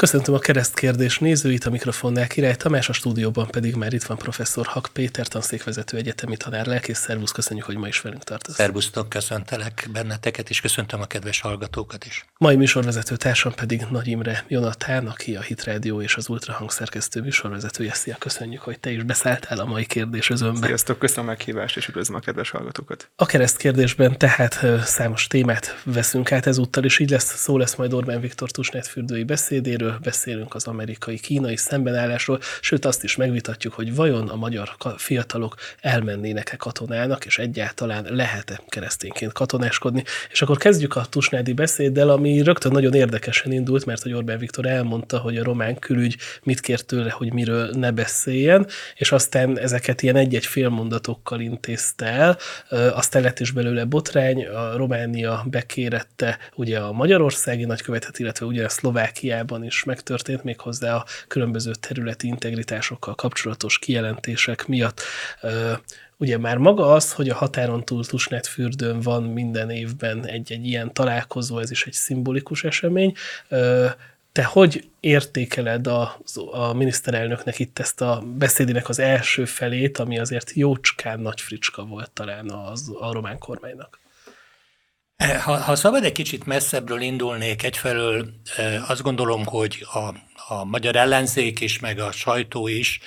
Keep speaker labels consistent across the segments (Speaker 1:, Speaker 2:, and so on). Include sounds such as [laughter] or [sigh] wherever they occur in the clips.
Speaker 1: Köszöntöm a keresztkérdés nézőit, a mikrofonnál Király Tamás, a stúdióban pedig már itt van professzor Hak Péter, tanszékvezető egyetemi tanár, lelkész. Szervusz, köszönjük, hogy ma is velünk tartasz.
Speaker 2: Szervusztok, köszöntelek benneteket, és köszöntöm a kedves hallgatókat is.
Speaker 1: Mai műsorvezető társam pedig Nagy Imre Jonatán, aki a Hit Radio és az Ultrahang szerkesztő műsorvezetője. Szia, köszönjük, hogy te is beszálltál a mai kérdésözőmbe.
Speaker 3: Sziasztok, köszönöm a meghívást, és üdvözlöm a kedves hallgatókat.
Speaker 1: A keresztkérdésben tehát számos témát veszünk át ezúttal, és így lesz, szó lesz majd Orbán Viktor Tusnát fürdői beszédéről, beszélünk az amerikai-kínai szembenállásról, sőt azt is megvitatjuk, hogy vajon a magyar fiatalok elmennének-e katonának, és egyáltalán lehet-e keresztényként katonáskodni. És akkor kezdjük a Tusnádi beszéddel, ami rögtön nagyon érdekesen indult, mert hogy Orbán Viktor elmondta, hogy a román külügy mit kért tőle, hogy miről ne beszéljen, és aztán ezeket ilyen egy-egy félmondatokkal intézte el, aztán lett is belőle botrány, a Románia bekérette ugye a magyarországi nagykövetet, illetve ugye a Szlovákiában is megtörtént, méghozzá a különböző területi integritásokkal kapcsolatos kijelentések miatt. Ugye már maga az, hogy a határon túl Tusnet fürdőn van minden évben egy-egy ilyen találkozó, ez is egy szimbolikus esemény. Te hogy értékeled a, a miniszterelnöknek itt ezt a beszédének az első felét, ami azért jócskán nagy fricska volt talán az, a román kormánynak?
Speaker 2: Ha, ha szabad egy kicsit messzebbről indulnék, egyfelől azt gondolom, hogy a, a magyar ellenzék is, meg a sajtó is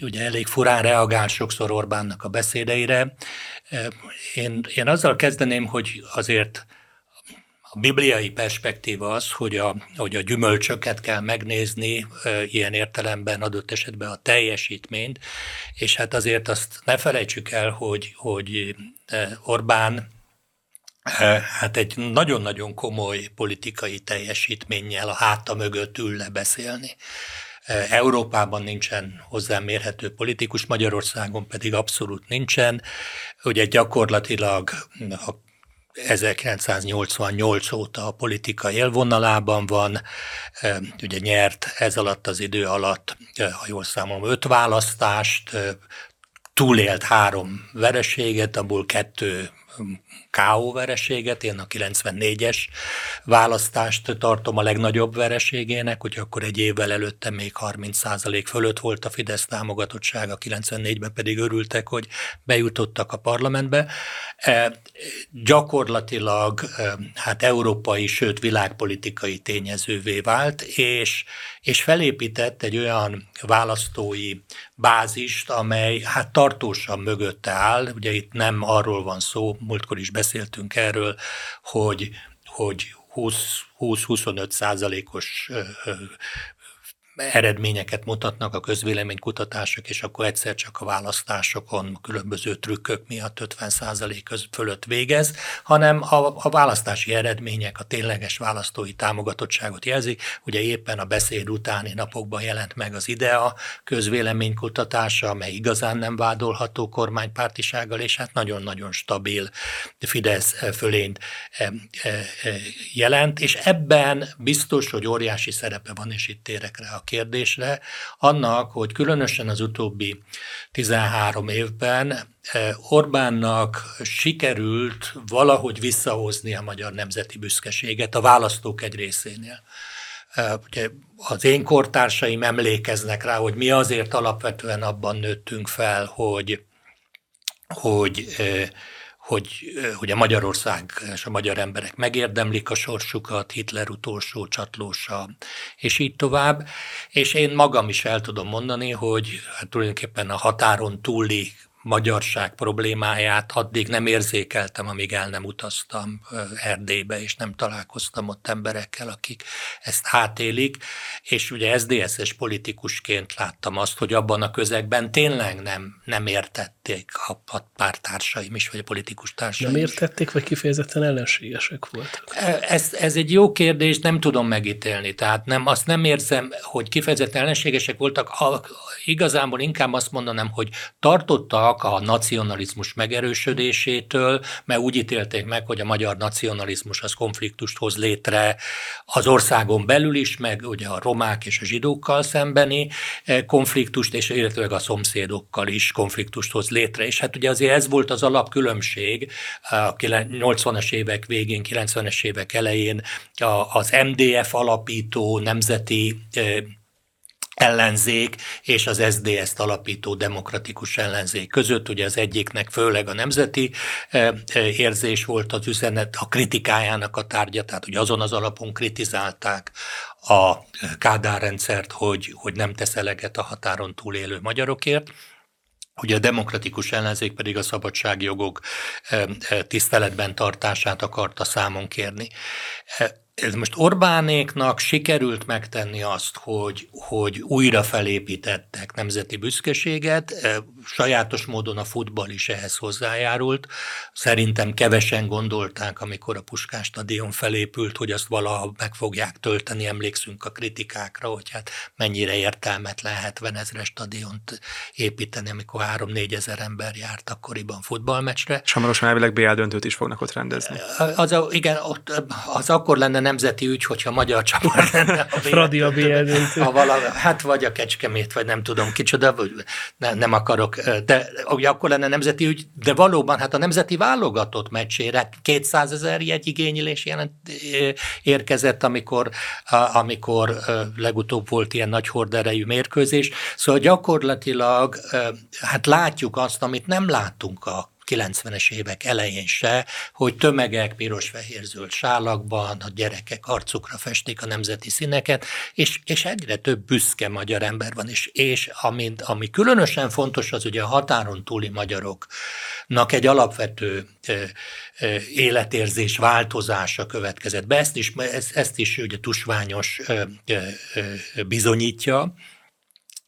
Speaker 2: ugye elég furán reagál sokszor Orbánnak a beszédeire. Én, én azzal kezdeném, hogy azért a bibliai perspektíva az, hogy a, hogy a gyümölcsöket kell megnézni, ilyen értelemben adott esetben a teljesítményt, és hát azért azt ne felejtsük el, hogy, hogy Orbán hát egy nagyon-nagyon komoly politikai teljesítménnyel a háta mögött ül le beszélni. Európában nincsen hozzámérhető politikus, Magyarországon pedig abszolút nincsen. Ugye gyakorlatilag a 1988 óta a politika élvonalában van, ugye nyert ez alatt az idő alatt, ha jól számolom, öt választást, túlélt három vereséget, abból kettő K.O. vereséget, én a 94-es választást tartom a legnagyobb vereségének, hogy akkor egy évvel előtte még 30% fölött volt a Fidesz támogatottsága, 94-ben pedig örültek, hogy bejutottak a parlamentbe. E, gyakorlatilag e, hát európai, sőt világpolitikai tényezővé vált, és, és felépített egy olyan választói bázist, amely hát tartósan mögötte áll. Ugye itt nem arról van szó, múltkor is beszéltünk erről, hogy, hogy 20-25 százalékos eredményeket mutatnak a közvéleménykutatások, és akkor egyszer csak a választásokon különböző trükkök miatt 50% fölött végez, hanem a, a választási eredmények a tényleges választói támogatottságot jelzik. Ugye éppen a beszéd utáni napokban jelent meg az IDEA közvéleménykutatása, amely igazán nem vádolható kormánypártisággal, és hát nagyon-nagyon stabil Fidesz fölényt e, e, e, jelent, és ebben biztos, hogy óriási szerepe van, és itt térek rá a kérdésre, annak, hogy különösen az utóbbi 13 évben eh, Orbánnak sikerült valahogy visszahozni a magyar nemzeti büszkeséget a választók egy részénél. Eh, ugye az én kortársaim emlékeznek rá, hogy mi azért alapvetően abban nőttünk fel, hogy, hogy eh, hogy, hogy a Magyarország és a magyar emberek megérdemlik a sorsukat, Hitler utolsó csatlósa, és így tovább. És én magam is el tudom mondani, hogy hát tulajdonképpen a határon túli magyarság problémáját addig nem érzékeltem, amíg el nem utaztam Erdélybe, és nem találkoztam ott emberekkel, akik ezt hátélik, és ugye SZDSZ-es politikusként láttam azt, hogy abban a közegben tényleg nem, nem értették a, a pártársaim is, vagy a politikus társaim
Speaker 1: Nem értették, vagy kifejezetten ellenségesek voltak?
Speaker 2: Ez, ez egy jó kérdés, nem tudom megítélni. Tehát nem, azt nem érzem, hogy kifejezetten ellenségesek voltak. A, igazából inkább azt mondanám, hogy tartottak tartottak a nacionalizmus megerősödésétől, mert úgy ítélték meg, hogy a magyar nacionalizmus az konfliktust hoz létre az országon belül is, meg ugye a romák és a zsidókkal szembeni eh, konfliktust, és illetőleg a szomszédokkal is konfliktust hoz létre. És hát ugye azért ez volt az alapkülönbség a 80-as évek végén, 90-es évek elején az MDF alapító nemzeti eh, ellenzék és az SZDSZ-t alapító demokratikus ellenzék között. Ugye az egyiknek főleg a nemzeti e, e, érzés volt az üzenet, a kritikájának a tárgya, tehát hogy azon az alapon kritizálták a Kádár rendszert, hogy, hogy nem tesz eleget a határon túlélő magyarokért. Ugye a demokratikus ellenzék pedig a szabadságjogok e, tiszteletben tartását akarta számon kérni ez most Orbánéknak sikerült megtenni azt, hogy, hogy újra felépítettek nemzeti büszkeséget, e, sajátos módon a futball is ehhez hozzájárult. Szerintem kevesen gondolták, amikor a Puskás stadion felépült, hogy azt valaha meg fogják tölteni, emlékszünk a kritikákra, hogy hát mennyire értelmetlen 70 ezres stadiont építeni, amikor 3-4 ezer ember járt akkoriban futballmeccsre.
Speaker 3: És hamarosan elvileg BL döntőt is fognak ott rendezni.
Speaker 2: Az, igen, ott, az akkor lenne nemzeti ügy, hogyha magyar csapat lenne. A
Speaker 1: Fradi a BL
Speaker 2: Ha vala, hát vagy a Kecskemét, vagy nem tudom kicsoda, vagy ne, nem akarok, de ugye akkor lenne nemzeti ügy, de valóban hát a nemzeti válogatott meccsére 200 ezer igénylés jelent, érkezett, amikor, amikor legutóbb volt ilyen nagy horderejű mérkőzés. Szóval gyakorlatilag hát látjuk azt, amit nem láttunk a 90-es évek elején se, hogy tömegek piros-fehér-zöld sálakban, a gyerekek arcukra festik a nemzeti színeket, és, és egyre több büszke magyar ember van, és, és ami, ami különösen fontos, az ugye a határon túli magyaroknak egy alapvető ö, ö, életérzés változása következett be. Ezt is, ezt, ezt is ugye tusványos ö, ö, bizonyítja,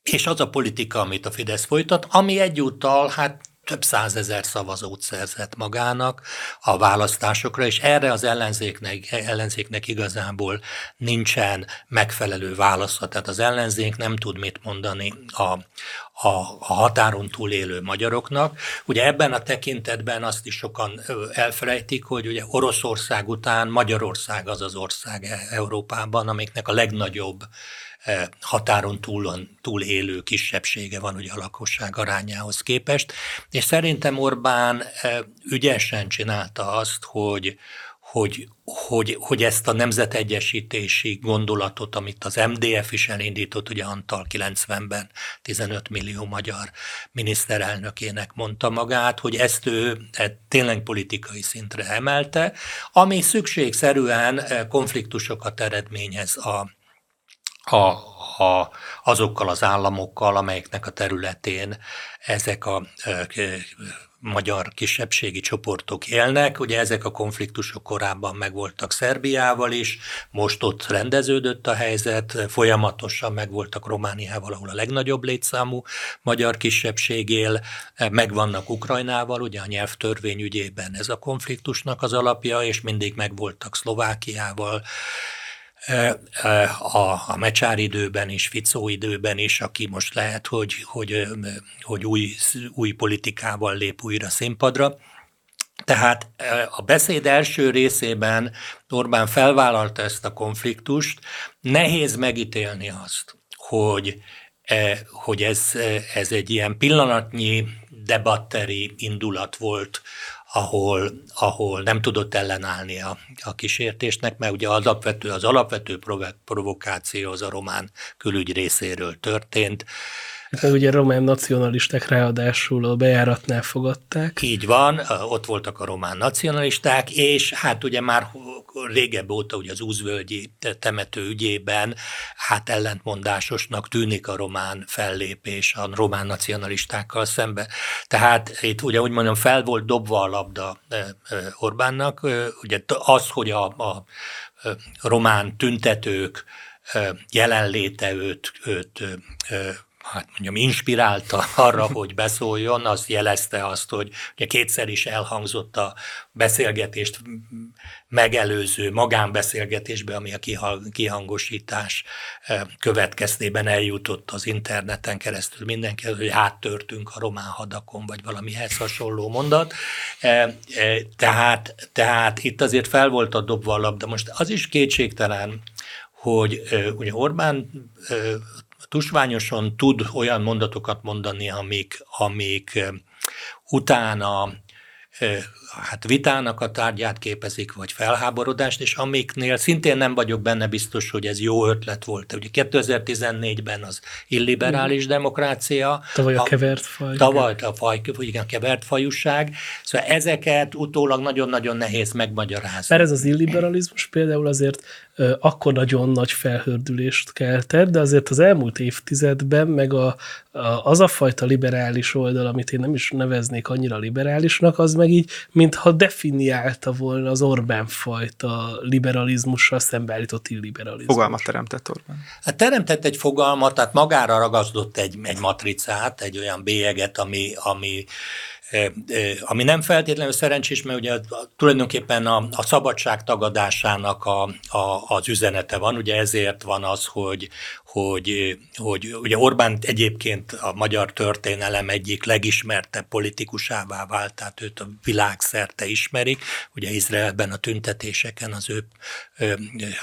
Speaker 2: és az a politika, amit a Fidesz folytat, ami egyúttal hát több százezer szavazót szerzett magának a választásokra, és erre az ellenzéknek, ellenzéknek igazából nincsen megfelelő válasza. Tehát az ellenzék nem tud mit mondani a, a, a határon túl élő magyaroknak. Ugye ebben a tekintetben azt is sokan elfelejtik, hogy ugye Oroszország után Magyarország az az ország e, Európában, amiknek a legnagyobb határon túlon, túl élő kisebbsége van ugye a lakosság arányához képest, és szerintem Orbán e, ügyesen csinálta azt, hogy, hogy, hogy, hogy ezt a nemzetegyesítési gondolatot, amit az MDF is elindított, ugye Antal 90-ben 15 millió magyar miniszterelnökének mondta magát, hogy ezt ő e, tényleg politikai szintre emelte, ami szükségszerűen konfliktusokat eredményez a, a, a, azokkal az államokkal, amelyeknek a területén ezek a magyar kisebbségi csoportok élnek. Ugye ezek a konfliktusok korábban megvoltak Szerbiával is, most ott rendeződött a helyzet, folyamatosan megvoltak Romániával, ahol a legnagyobb létszámú magyar kisebbség él, megvannak Ukrajnával, ugye a nyelvtörvény ügyében ez a konfliktusnak az alapja, és mindig megvoltak Szlovákiával, a, a Mecsár időben is, Ficó időben is, aki most lehet, hogy, hogy, hogy új, új politikával lép újra színpadra. Tehát a beszéd első részében Orbán felvállalta ezt a konfliktust, nehéz megítélni azt, hogy, hogy ez, ez egy ilyen pillanatnyi debatteri indulat volt ahol, ahol nem tudott ellenállni a, a kísértésnek, mert ugye az alapvető, az alapvető provokáció az a román külügy részéről történt.
Speaker 1: Hát ugye román nacionalisták ráadásul a bejáratnál fogadták.
Speaker 2: Így van, ott voltak a román nacionalisták, és hát ugye már régebb óta ugye az úzvölgyi temető ügyében hát ellentmondásosnak tűnik a román fellépés a román nacionalistákkal szembe. Tehát itt ugye úgy mondjam, fel volt dobva a labda Orbánnak, ugye az, hogy a, a román tüntetők jelenléte őt, őt hát mondjam, inspirálta arra, hogy beszóljon, azt jelezte azt, hogy ugye kétszer is elhangzott a beszélgetést megelőző magánbeszélgetésbe, ami a kihangosítás eh, következtében eljutott az interneten keresztül mindenki, hogy áttörtünk a román hadakon, vagy valamihez hasonló mondat. Eh, eh, tehát, tehát itt azért fel volt a dobva a labda. Most az is kétségtelen, hogy ugye Orbán tusványosan tud olyan mondatokat mondani, amik, amik utána hát vitának a tárgyát képezik, vagy felháborodást, és amiknél szintén nem vagyok benne biztos, hogy ez jó ötlet volt. Ugye 2014-ben az illiberális demokrácia.
Speaker 1: Tavaly a, a kevert faj.
Speaker 2: Tavaly a, faj, igen, a kevert fajúság. Szóval ezeket utólag nagyon-nagyon nehéz megmagyarázni.
Speaker 1: Mert ez az illiberalizmus például azért akkor nagyon nagy felhördülést keltett, de azért az elmúlt évtizedben meg a, a, az a fajta liberális oldal, amit én nem is neveznék annyira liberálisnak, az meg így, mintha definiálta volna az Orbán fajta liberalizmussal szembeállított illiberalizmus.
Speaker 3: Fogalmat teremtett Orbán.
Speaker 2: Hát teremtett egy fogalmat, tehát magára ragazdott egy, egy matricát, egy olyan bélyeget, ami, ami ami nem feltétlenül szerencsés, mert ugye tulajdonképpen a, a szabadság tagadásának a, a, az üzenete van, ugye ezért van az, hogy, hogy, hogy ugye Orbán egyébként a magyar történelem egyik legismertebb politikusává vált, tehát őt a világszerte ismerik. Ugye Izraelben a tüntetéseken az ő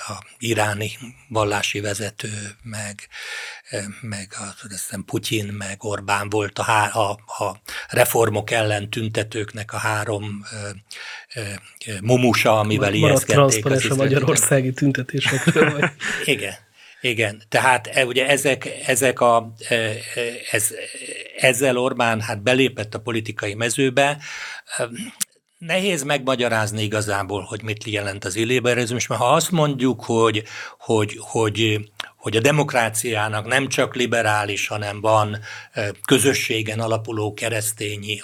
Speaker 2: a iráni vallási vezető, meg, meg a, hiszem Putyin, meg Orbán volt a, a, a reformok ellen tüntetőknek a három mumusa, amivel ijeszgették.
Speaker 1: az a magyarországi tüntetésekről. Vagy. [laughs]
Speaker 2: Igen. Igen, tehát e, ugye ezek, ezek a, e, e, ez, ezzel Orbán hát belépett a politikai mezőbe. Nehéz megmagyarázni igazából, hogy mit jelent az illiberalizmus, mert ha azt mondjuk, hogy, hogy, hogy hogy a demokráciának nem csak liberális, hanem van közösségen alapuló keresztényi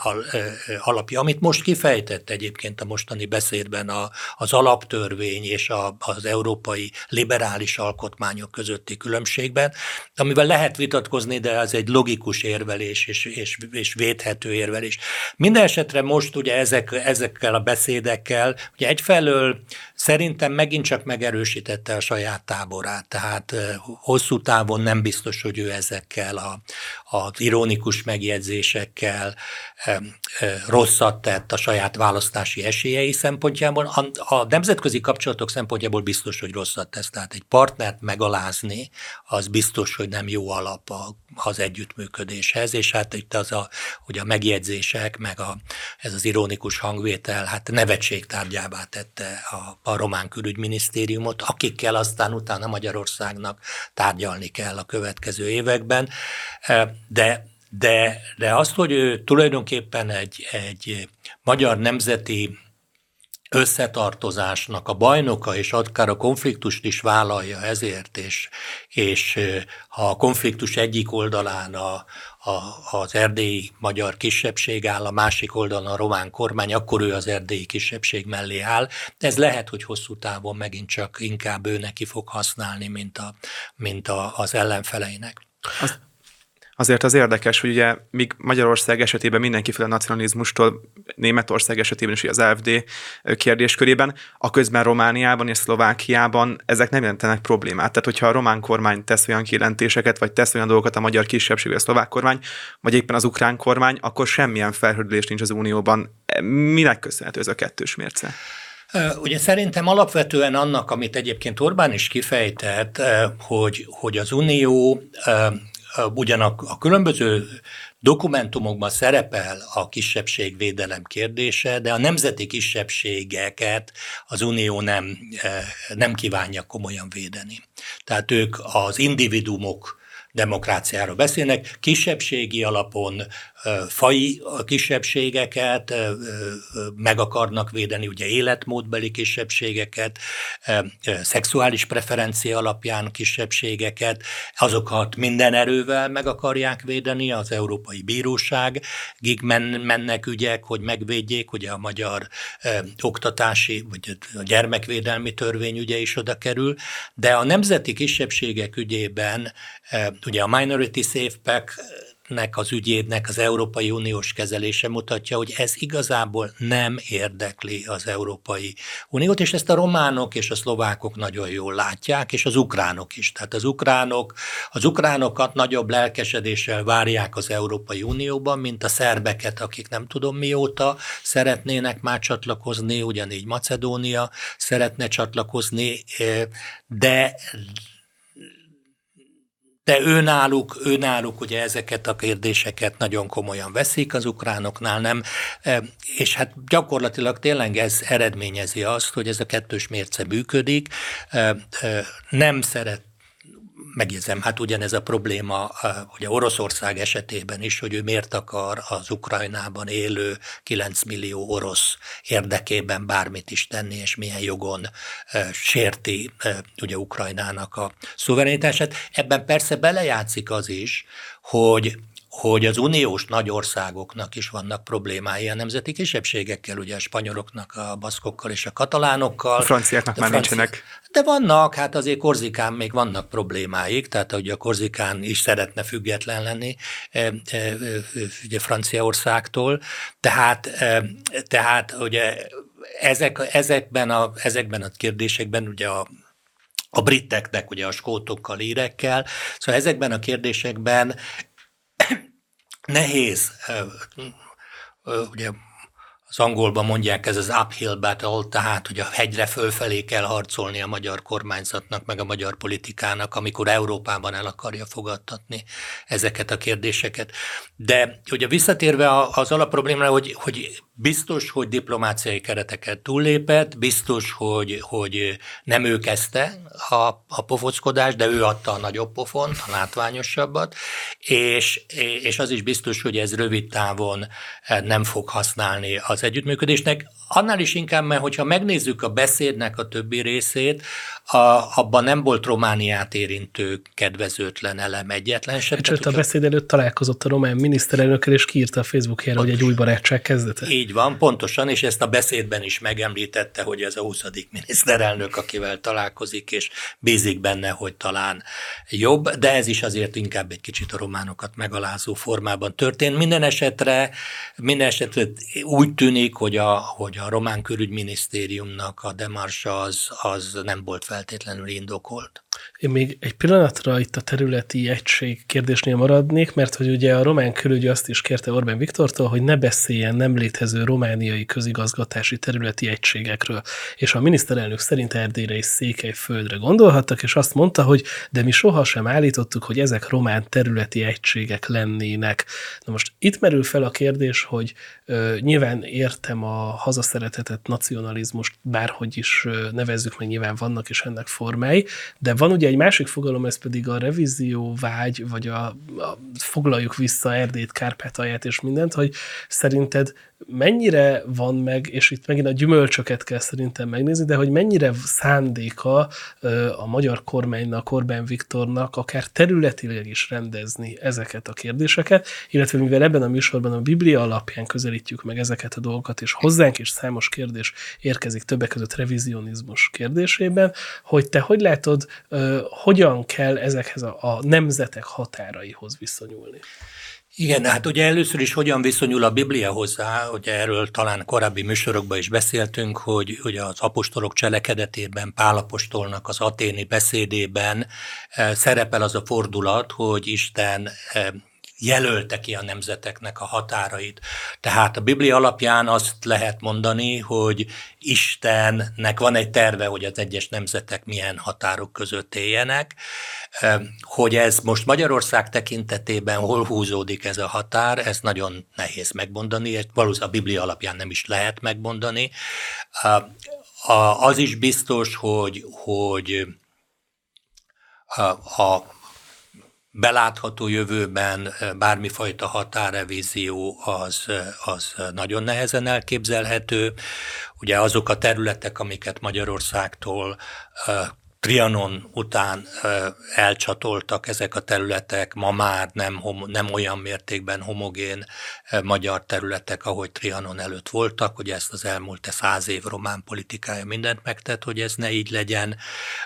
Speaker 2: alapja, amit most kifejtett egyébként a mostani beszédben az alaptörvény és az európai liberális alkotmányok közötti különbségben, amivel lehet vitatkozni, de ez egy logikus érvelés és, és, és védhető érvelés. Minden esetre most ugye ezek, ezekkel a beszédekkel, ugye egyfelől szerintem megint csak megerősítette a saját táborát, tehát hosszú távon nem biztos, hogy ő ezekkel a, az ironikus megjegyzésekkel rosszat tett a saját választási esélyei szempontjából. A, a nemzetközi kapcsolatok szempontjából biztos, hogy rosszat tesz. Tehát egy partnert megalázni, az biztos, hogy nem jó alap az együttműködéshez, és hát itt az a, hogy a megjegyzések, meg a, ez az ironikus hangvétel, hát nevetség tárgyává tette a, a román külügyminisztériumot, akikkel aztán utána Magyarországnak tárgyalni kell a következő években, de de, de azt, hogy ő tulajdonképpen egy, egy magyar nemzeti összetartozásnak a bajnoka, és akár a konfliktust is vállalja ezért, és, és ha a konfliktus egyik oldalán a, a, az erdélyi magyar kisebbség áll, a másik oldalon a román kormány, akkor ő az erdélyi kisebbség mellé áll. Ez lehet, hogy hosszú távon megint csak inkább ő neki fog használni, mint, a, mint a, az ellenfeleinek.
Speaker 3: Azt Azért az érdekes, hogy ugye míg Magyarország esetében mindenkiféle nacionalizmustól, Németország esetében is az AFD kérdéskörében, a közben Romániában és Szlovákiában ezek nem jelentenek problémát. Tehát, hogyha a román kormány tesz olyan kijelentéseket, vagy tesz olyan dolgokat a magyar kisebbség, vagy a szlovák kormány, vagy éppen az ukrán kormány, akkor semmilyen felhődülés nincs az Unióban. Minek köszönhető ez a kettős mérce?
Speaker 2: Ugye szerintem alapvetően annak, amit egyébként Orbán is kifejtett, hogy, hogy az Unió ugyan a, különböző dokumentumokban szerepel a kisebbségvédelem kérdése, de a nemzeti kisebbségeket az Unió nem, nem kívánja komolyan védeni. Tehát ők az individumok demokráciáról beszélnek, kisebbségi alapon fai kisebbségeket, meg akarnak védeni ugye életmódbeli kisebbségeket, szexuális preferencia alapján kisebbségeket, azokat minden erővel meg akarják védeni, az Európai Bíróság gig men, mennek ügyek, hogy megvédjék, ugye a magyar oktatási, vagy a gyermekvédelmi törvény ügye is oda kerül, de a nemzeti kisebbségek ügyében ugye a Minority Safe Pack nek az ügyének az Európai Uniós kezelése mutatja, hogy ez igazából nem érdekli az Európai Uniót, és ezt a románok és a szlovákok nagyon jól látják, és az ukránok is. Tehát az ukránok, az ukránokat nagyobb lelkesedéssel várják az Európai Unióban, mint a szerbeket, akik nem tudom mióta szeretnének már csatlakozni, ugyanígy Macedónia szeretne csatlakozni, eh, de de őnáluk, őnáluk ugye ezeket a kérdéseket nagyon komolyan veszik, az ukránoknál nem, e, és hát gyakorlatilag tényleg ez eredményezi azt, hogy ez a kettős mérce működik, e, e, nem szeret megjegyzem, hát ugyanez a probléma ugye Oroszország esetében is, hogy ő miért akar az Ukrajnában élő 9 millió orosz érdekében bármit is tenni, és milyen jogon sérti ugye Ukrajnának a szuverenitását. Ebben persze belejátszik az is, hogy hogy az uniós nagy országoknak is vannak problémái a nemzeti kisebbségekkel, ugye a spanyoloknak, a baszkokkal és a katalánokkal. A
Speaker 3: franciáknak már francia... nincsenek.
Speaker 2: De vannak, hát azért Korzikán még vannak problémáik, tehát hogy a Korzikán is szeretne független lenni e, e, e, ugye Franciaországtól, tehát, tehát ugye ezek, ezekben, a, ezekben a kérdésekben ugye a a briteknek, ugye a skótokkal, írekkel. Szóval ezekben a kérdésekben nehéz, ugye az angolban mondják, ez az uphill battle, tehát hogy a hegyre fölfelé kell harcolni a magyar kormányzatnak, meg a magyar politikának, amikor Európában el akarja fogadtatni ezeket a kérdéseket. De ugye visszatérve az alapproblémára, hogy, hogy biztos, hogy diplomáciai kereteket túllépett, biztos, hogy, hogy nem ő kezdte a, a pofockodás, de ő adta a nagyobb pofon, a látványosabbat, és, és az is biztos, hogy ez rövid távon nem fog használni az együttműködésnek. Annál is inkább, mert hogyha megnézzük a beszédnek a többi részét, a, abban nem volt Romániát érintő kedvezőtlen elem egyetlen sem.
Speaker 1: Sőt, a beszéd előtt találkozott a román miniszterelnökkel, és kiírta a Facebookjára, hogy egy új barátság kezdete.
Speaker 2: Így van, pontosan, és ezt a beszédben is megemlítette, hogy ez a 20. miniszterelnök, akivel találkozik, és bízik benne, hogy talán jobb, de ez is azért inkább egy kicsit a románokat megalázó formában történt. Minden esetre, minden esetre úgy tűnik, hogy a, hogy a román külügyminisztériumnak a demarsa az, az nem volt feltétlenül indokolt.
Speaker 1: Én még egy pillanatra itt a területi egység kérdésnél maradnék, mert hogy ugye a román külügy azt is kérte Orbán Viktortól, hogy ne beszéljen nem létező romániai közigazgatási területi egységekről. És a miniszterelnök szerint Erdélyre és Székelyföldre gondolhattak, és azt mondta, hogy de mi sohasem állítottuk, hogy ezek román területi egységek lennének. Na most itt merül fel a kérdés, hogy ö, nyilván értem a hazaszeretetet, nacionalizmust, bárhogy is ö, nevezzük meg, nyilván vannak is ennek formái, de van ugye egy másik fogalom, ez pedig a revízió vágy, vagy a, a foglaljuk vissza Erdélyt, Kárpátalját és mindent, hogy szerinted mennyire van meg, és itt megint a gyümölcsöket kell szerintem megnézni, de hogy mennyire szándéka a magyar kormánynak, Orbán Viktornak akár területileg is rendezni ezeket a kérdéseket, illetve mivel ebben a műsorban a Biblia alapján közelítjük meg ezeket a dolgokat, és hozzánk is számos kérdés érkezik többek között revizionizmus kérdésében, hogy te hogy látod, hogyan kell ezekhez a, a nemzetek határaihoz viszonyulni?
Speaker 2: Igen, hát ugye először is hogyan viszonyul a Biblia hozzá, ugye erről talán korábbi műsorokban is beszéltünk, hogy ugye az apostolok cselekedetében, Pálapostolnak az aténi beszédében eh, szerepel az a fordulat, hogy Isten eh, jelölte ki a nemzeteknek a határait. Tehát a Biblia alapján azt lehet mondani, hogy Istennek van egy terve, hogy az egyes nemzetek milyen határok között éljenek, hogy ez most Magyarország tekintetében hol húzódik ez a határ, ez nagyon nehéz megmondani, valószínűleg a Biblia alapján nem is lehet megmondani. Az is biztos, hogy, hogy a, a belátható jövőben bármifajta határrevízió az, az nagyon nehezen elképzelhető. Ugye azok a területek, amiket Magyarországtól Trianon után elcsatoltak ezek a területek, ma már nem, nem olyan mértékben homogén magyar területek, ahogy Trianon előtt voltak, ugye ezt az elmúlt száz év román politikája mindent megtett, hogy ez ne így legyen.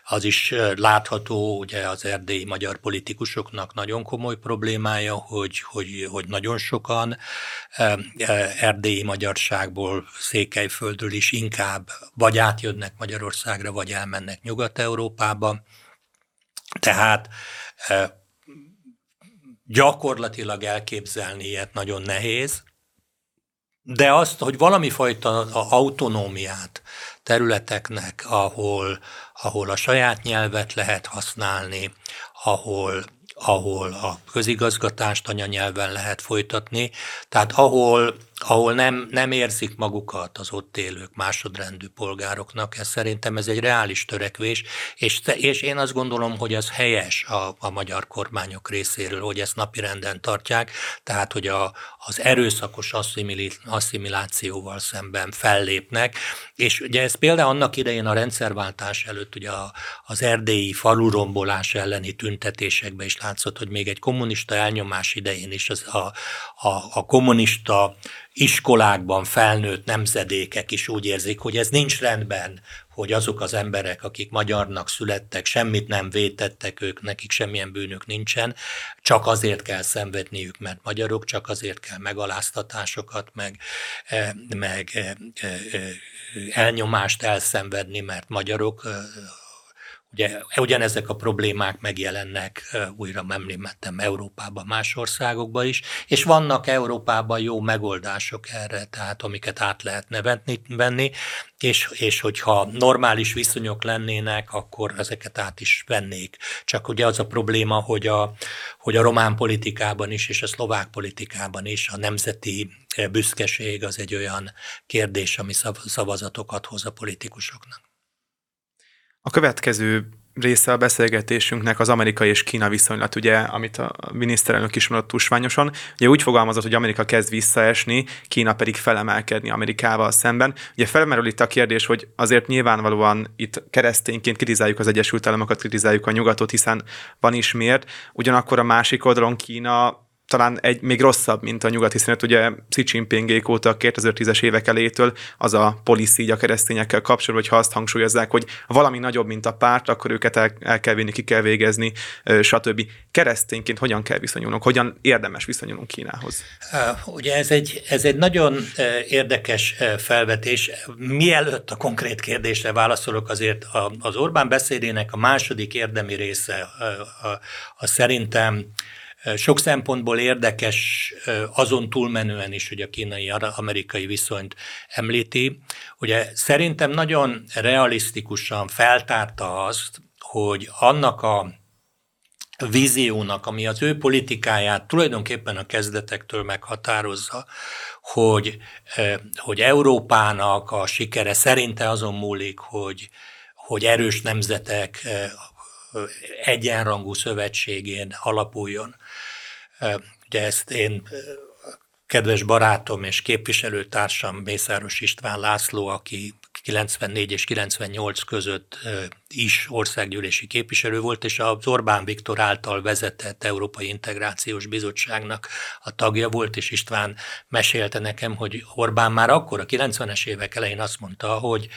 Speaker 2: Az is látható, ugye az erdélyi magyar politikusoknak nagyon komoly problémája, hogy, hogy, hogy nagyon sokan erdélyi magyarságból, Székelyföldről is inkább vagy átjönnek Magyarországra, vagy elmennek Nyugat-Európába. Tehát gyakorlatilag elképzelni ilyet nagyon nehéz, de azt, hogy valami fajta autonómiát területeknek, ahol, ahol a saját nyelvet lehet használni, ahol ahol a közigazgatást anyanyelven lehet folytatni, tehát ahol, ahol nem, nem érzik magukat az ott élők másodrendű polgároknak, ez szerintem ez egy reális törekvés, és, és én azt gondolom, hogy ez helyes a, a magyar kormányok részéről, hogy ezt napirenden tartják, tehát hogy a, az erőszakos asszimilációval szemben fellépnek, és ugye ez például annak idején a rendszerváltás előtt ugye az erdélyi falurombolás elleni tüntetésekben is látszott, hogy még egy kommunista elnyomás idején is az a, a, a kommunista iskolákban felnőtt nemzedékek is úgy érzik, hogy ez nincs rendben, hogy azok az emberek, akik magyarnak születtek, semmit nem vétettek ők, nekik semmilyen bűnök nincsen, csak azért kell szenvedniük, mert magyarok, csak azért kell megaláztatásokat, meg, eh, meg eh, eh, elnyomást elszenvedni, mert magyarok Ugye ugyanezek a problémák megjelennek, újra említettem Európában, más országokban is, és vannak Európában jó megoldások erre, tehát amiket át lehetne venni, venni és, és hogyha normális viszonyok lennének, akkor ezeket át is vennék. Csak ugye az a probléma, hogy a, hogy a román politikában is, és a szlovák politikában is a nemzeti büszkeség az egy olyan kérdés, ami szavazatokat hoz a politikusoknak.
Speaker 3: A következő része a beszélgetésünknek az amerikai és Kína viszonylat, ugye, amit a miniszterelnök is mondott túlsványosan. Ugye úgy fogalmazott, hogy Amerika kezd visszaesni, Kína pedig felemelkedni Amerikával szemben. Ugye felmerül itt a kérdés, hogy azért nyilvánvalóan itt keresztényként kritizáljuk az Egyesült Államokat, kritizáljuk a nyugatot, hiszen van is miért. Ugyanakkor a másik oldalon Kína talán egy még rosszabb, mint a nyugati színet. Ugye Xi Jinpingék óta a 2010-es évek elétől az a policy a keresztényekkel kapcsolatban, hogy azt hangsúlyozzák, hogy valami nagyobb, mint a párt, akkor őket el, el kell vinni, ki kell végezni, stb. Keresztényként hogyan kell viszonyulnunk, hogyan érdemes viszonyulnunk Kínához?
Speaker 2: Ugye ez egy, ez egy nagyon érdekes felvetés. Mielőtt a konkrét kérdésre válaszolok, azért az Orbán beszédének a második érdemi része a, a, a szerintem sok szempontból érdekes azon túlmenően is, hogy a kínai-amerikai viszonyt említi. Ugye szerintem nagyon realisztikusan feltárta azt, hogy annak a víziónak, ami az ő politikáját tulajdonképpen a kezdetektől meghatározza, hogy, hogy Európának a sikere szerinte azon múlik, hogy, hogy erős nemzetek egyenrangú szövetségén alapuljon. Ugye ezt én kedves barátom és képviselőtársam Mészáros István László, aki 94 és 98 között is országgyűlési képviselő volt, és az Orbán Viktor által vezetett Európai Integrációs Bizottságnak a tagja volt, és István mesélte nekem, hogy Orbán már akkor a 90-es évek elején azt mondta, hogy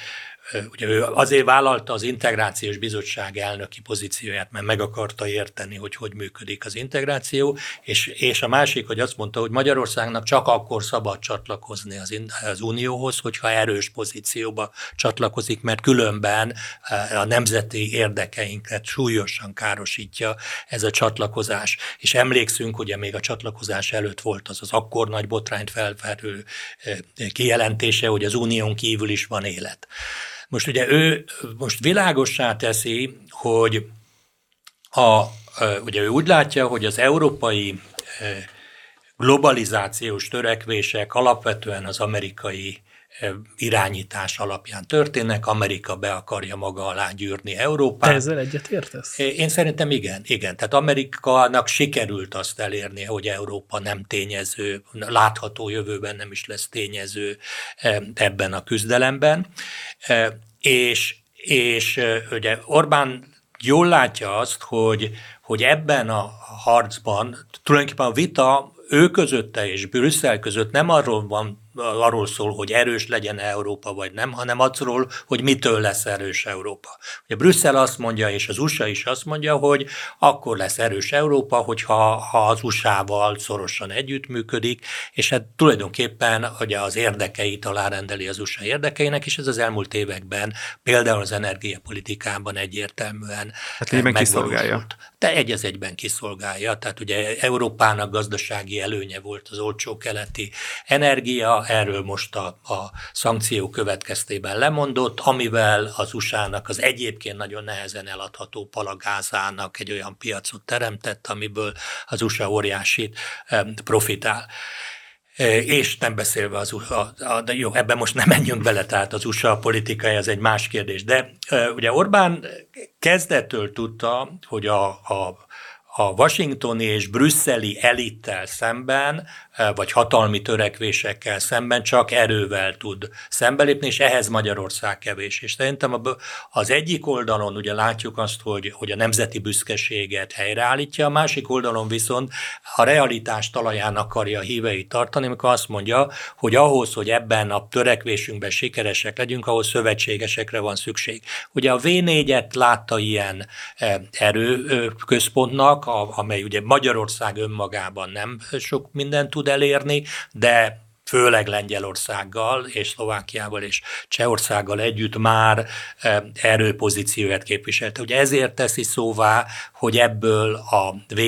Speaker 2: ugye ő azért vállalta az integrációs bizottság elnöki pozícióját, mert meg akarta érteni, hogy hogy működik az integráció, és, és a másik, hogy azt mondta, hogy Magyarországnak csak akkor szabad csatlakozni az, az unióhoz, hogyha erős pozícióba csatlakozik, mert különben a nemzeti érdekeinket súlyosan károsítja ez a csatlakozás. És emlékszünk, ugye még a csatlakozás előtt volt az az akkor nagy botrányt felverő kijelentése, hogy az unión kívül is van élet. Most ugye ő most világossá teszi, hogy a, ugye ő úgy látja, hogy az európai globalizációs törekvések alapvetően az amerikai irányítás alapján történnek, Amerika be akarja maga alá gyűrni Európát.
Speaker 1: Te ezzel egyet értesz?
Speaker 2: Én szerintem igen, igen. Tehát Amerikának sikerült azt elérni, hogy Európa nem tényező, látható jövőben nem is lesz tényező ebben a küzdelemben. És, és ugye Orbán jól látja azt, hogy, hogy ebben a harcban tulajdonképpen a vita ő közötte és Brüsszel között nem arról van arról szól, hogy erős legyen Európa, vagy nem, hanem arról, hogy mitől lesz erős Európa. Ugye Brüsszel azt mondja, és az USA is azt mondja, hogy akkor lesz erős Európa, hogyha ha az USA-val szorosan együttműködik, és hát tulajdonképpen ugye az érdekeit alárendeli az USA érdekeinek, és ez az elmúlt években például az energiapolitikában egyértelműen
Speaker 3: hát megvalósult. kiszolgálja.
Speaker 2: De egy az egyben kiszolgálja, tehát ugye Európának gazdasági előnye volt az olcsó keleti energia, erről most a, a szankció következtében lemondott, amivel az USA-nak az egyébként nagyon nehezen eladható palagázának egy olyan piacot teremtett, amiből az USA óriási profitál. E, és nem beszélve az USA, de jó, ebben most nem menjünk bele, tehát az USA politikai az egy más kérdés. De e, ugye Orbán kezdettől tudta, hogy a, a a washingtoni és brüsszeli elittel szemben Eh, vagy hatalmi törekvésekkel szemben csak erővel tud szembelépni, és ehhez Magyarország kevés. És szerintem az egyik oldalon ugye látjuk azt, hogy, hogy a nemzeti büszkeséget helyreállítja, a másik oldalon viszont a realitás talaján akarja a híveit tartani, amikor azt mondja, hogy ahhoz, hogy ebben a törekvésünkben sikeresek legyünk, ahhoz szövetségesekre van szükség. Ugye a V4-et látta ilyen eh, erőközpontnak, amely ugye Magyarország önmagában nem sok mindent tud elérni, de főleg Lengyelországgal és Szlovákiával és Csehországgal együtt már e, erőpozícióját képviselte. Ugye ezért teszi szóvá, hogy ebből a v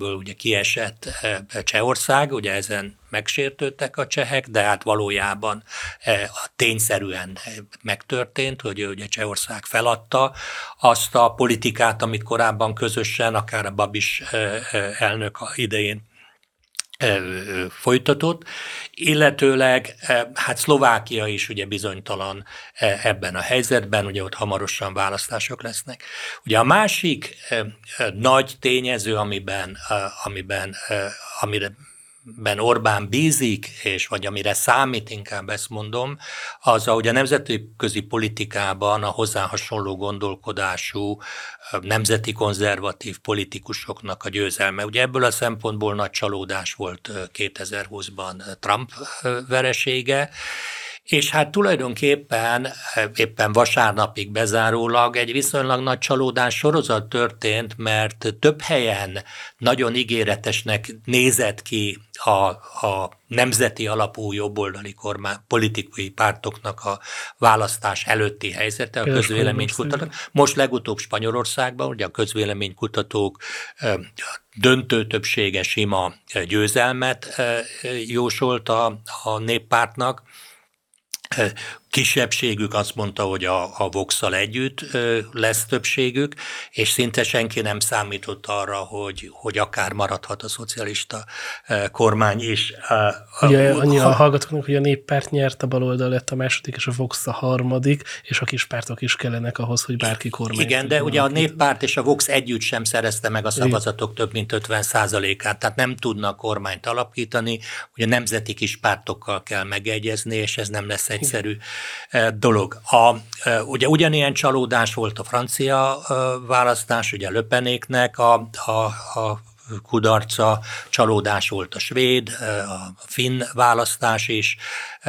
Speaker 2: ugye kiesett e, Csehország, ugye ezen megsértődtek a csehek, de hát valójában e, tényszerűen megtörtént, hogy ugye Csehország feladta azt a politikát, amit korábban közösen, akár a Babis elnök idején folytatott, illetőleg hát Szlovákia is ugye bizonytalan ebben a helyzetben, ugye ott hamarosan választások lesznek. Ugye a másik nagy tényező, amiben, amiben amire ben Orbán bízik, és vagy amire számít, inkább ezt mondom, az, hogy a nemzetközi politikában a hozzá hasonló gondolkodású nemzeti konzervatív politikusoknak a győzelme. Ugye ebből a szempontból nagy csalódás volt 2020-ban Trump veresége, és hát tulajdonképpen éppen vasárnapig bezárólag egy viszonylag nagy csalódás sorozat történt, mert több helyen nagyon ígéretesnek nézett ki a, a nemzeti alapú jobboldali kormány, politikai pártoknak a választás előtti helyzete, a közvéleménykutatók. Most legutóbb Spanyolországban, ugye a közvéleménykutatók döntő többsége sima győzelmet jósolt a, a néppártnak, 咳。Kisebbségük azt mondta, hogy a, a vox együtt lesz többségük, és szinte senki nem számított arra, hogy, hogy akár maradhat a szocialista kormány is.
Speaker 1: Ugye annyi a hallgatóknak, hogy a néppárt nyert, a baloldal lett a második, és a Vox a harmadik, és a kispártok is kellenek ahhoz, hogy bárki kormány.
Speaker 2: Igen, de ugye a néppárt és a Vox együtt sem szerezte meg a szavazatok több mint 50 át tehát nem tudnak kormányt alapítani, hogy a nemzeti kispártokkal kell megegyezni, és ez nem lesz egyszerű. Igen dolog. A, eh, ugye ugyanilyen csalódás volt a francia eh, választás, ugye Löpenéknek a, a, a kudarca, csalódás volt a svéd, a finn választás is.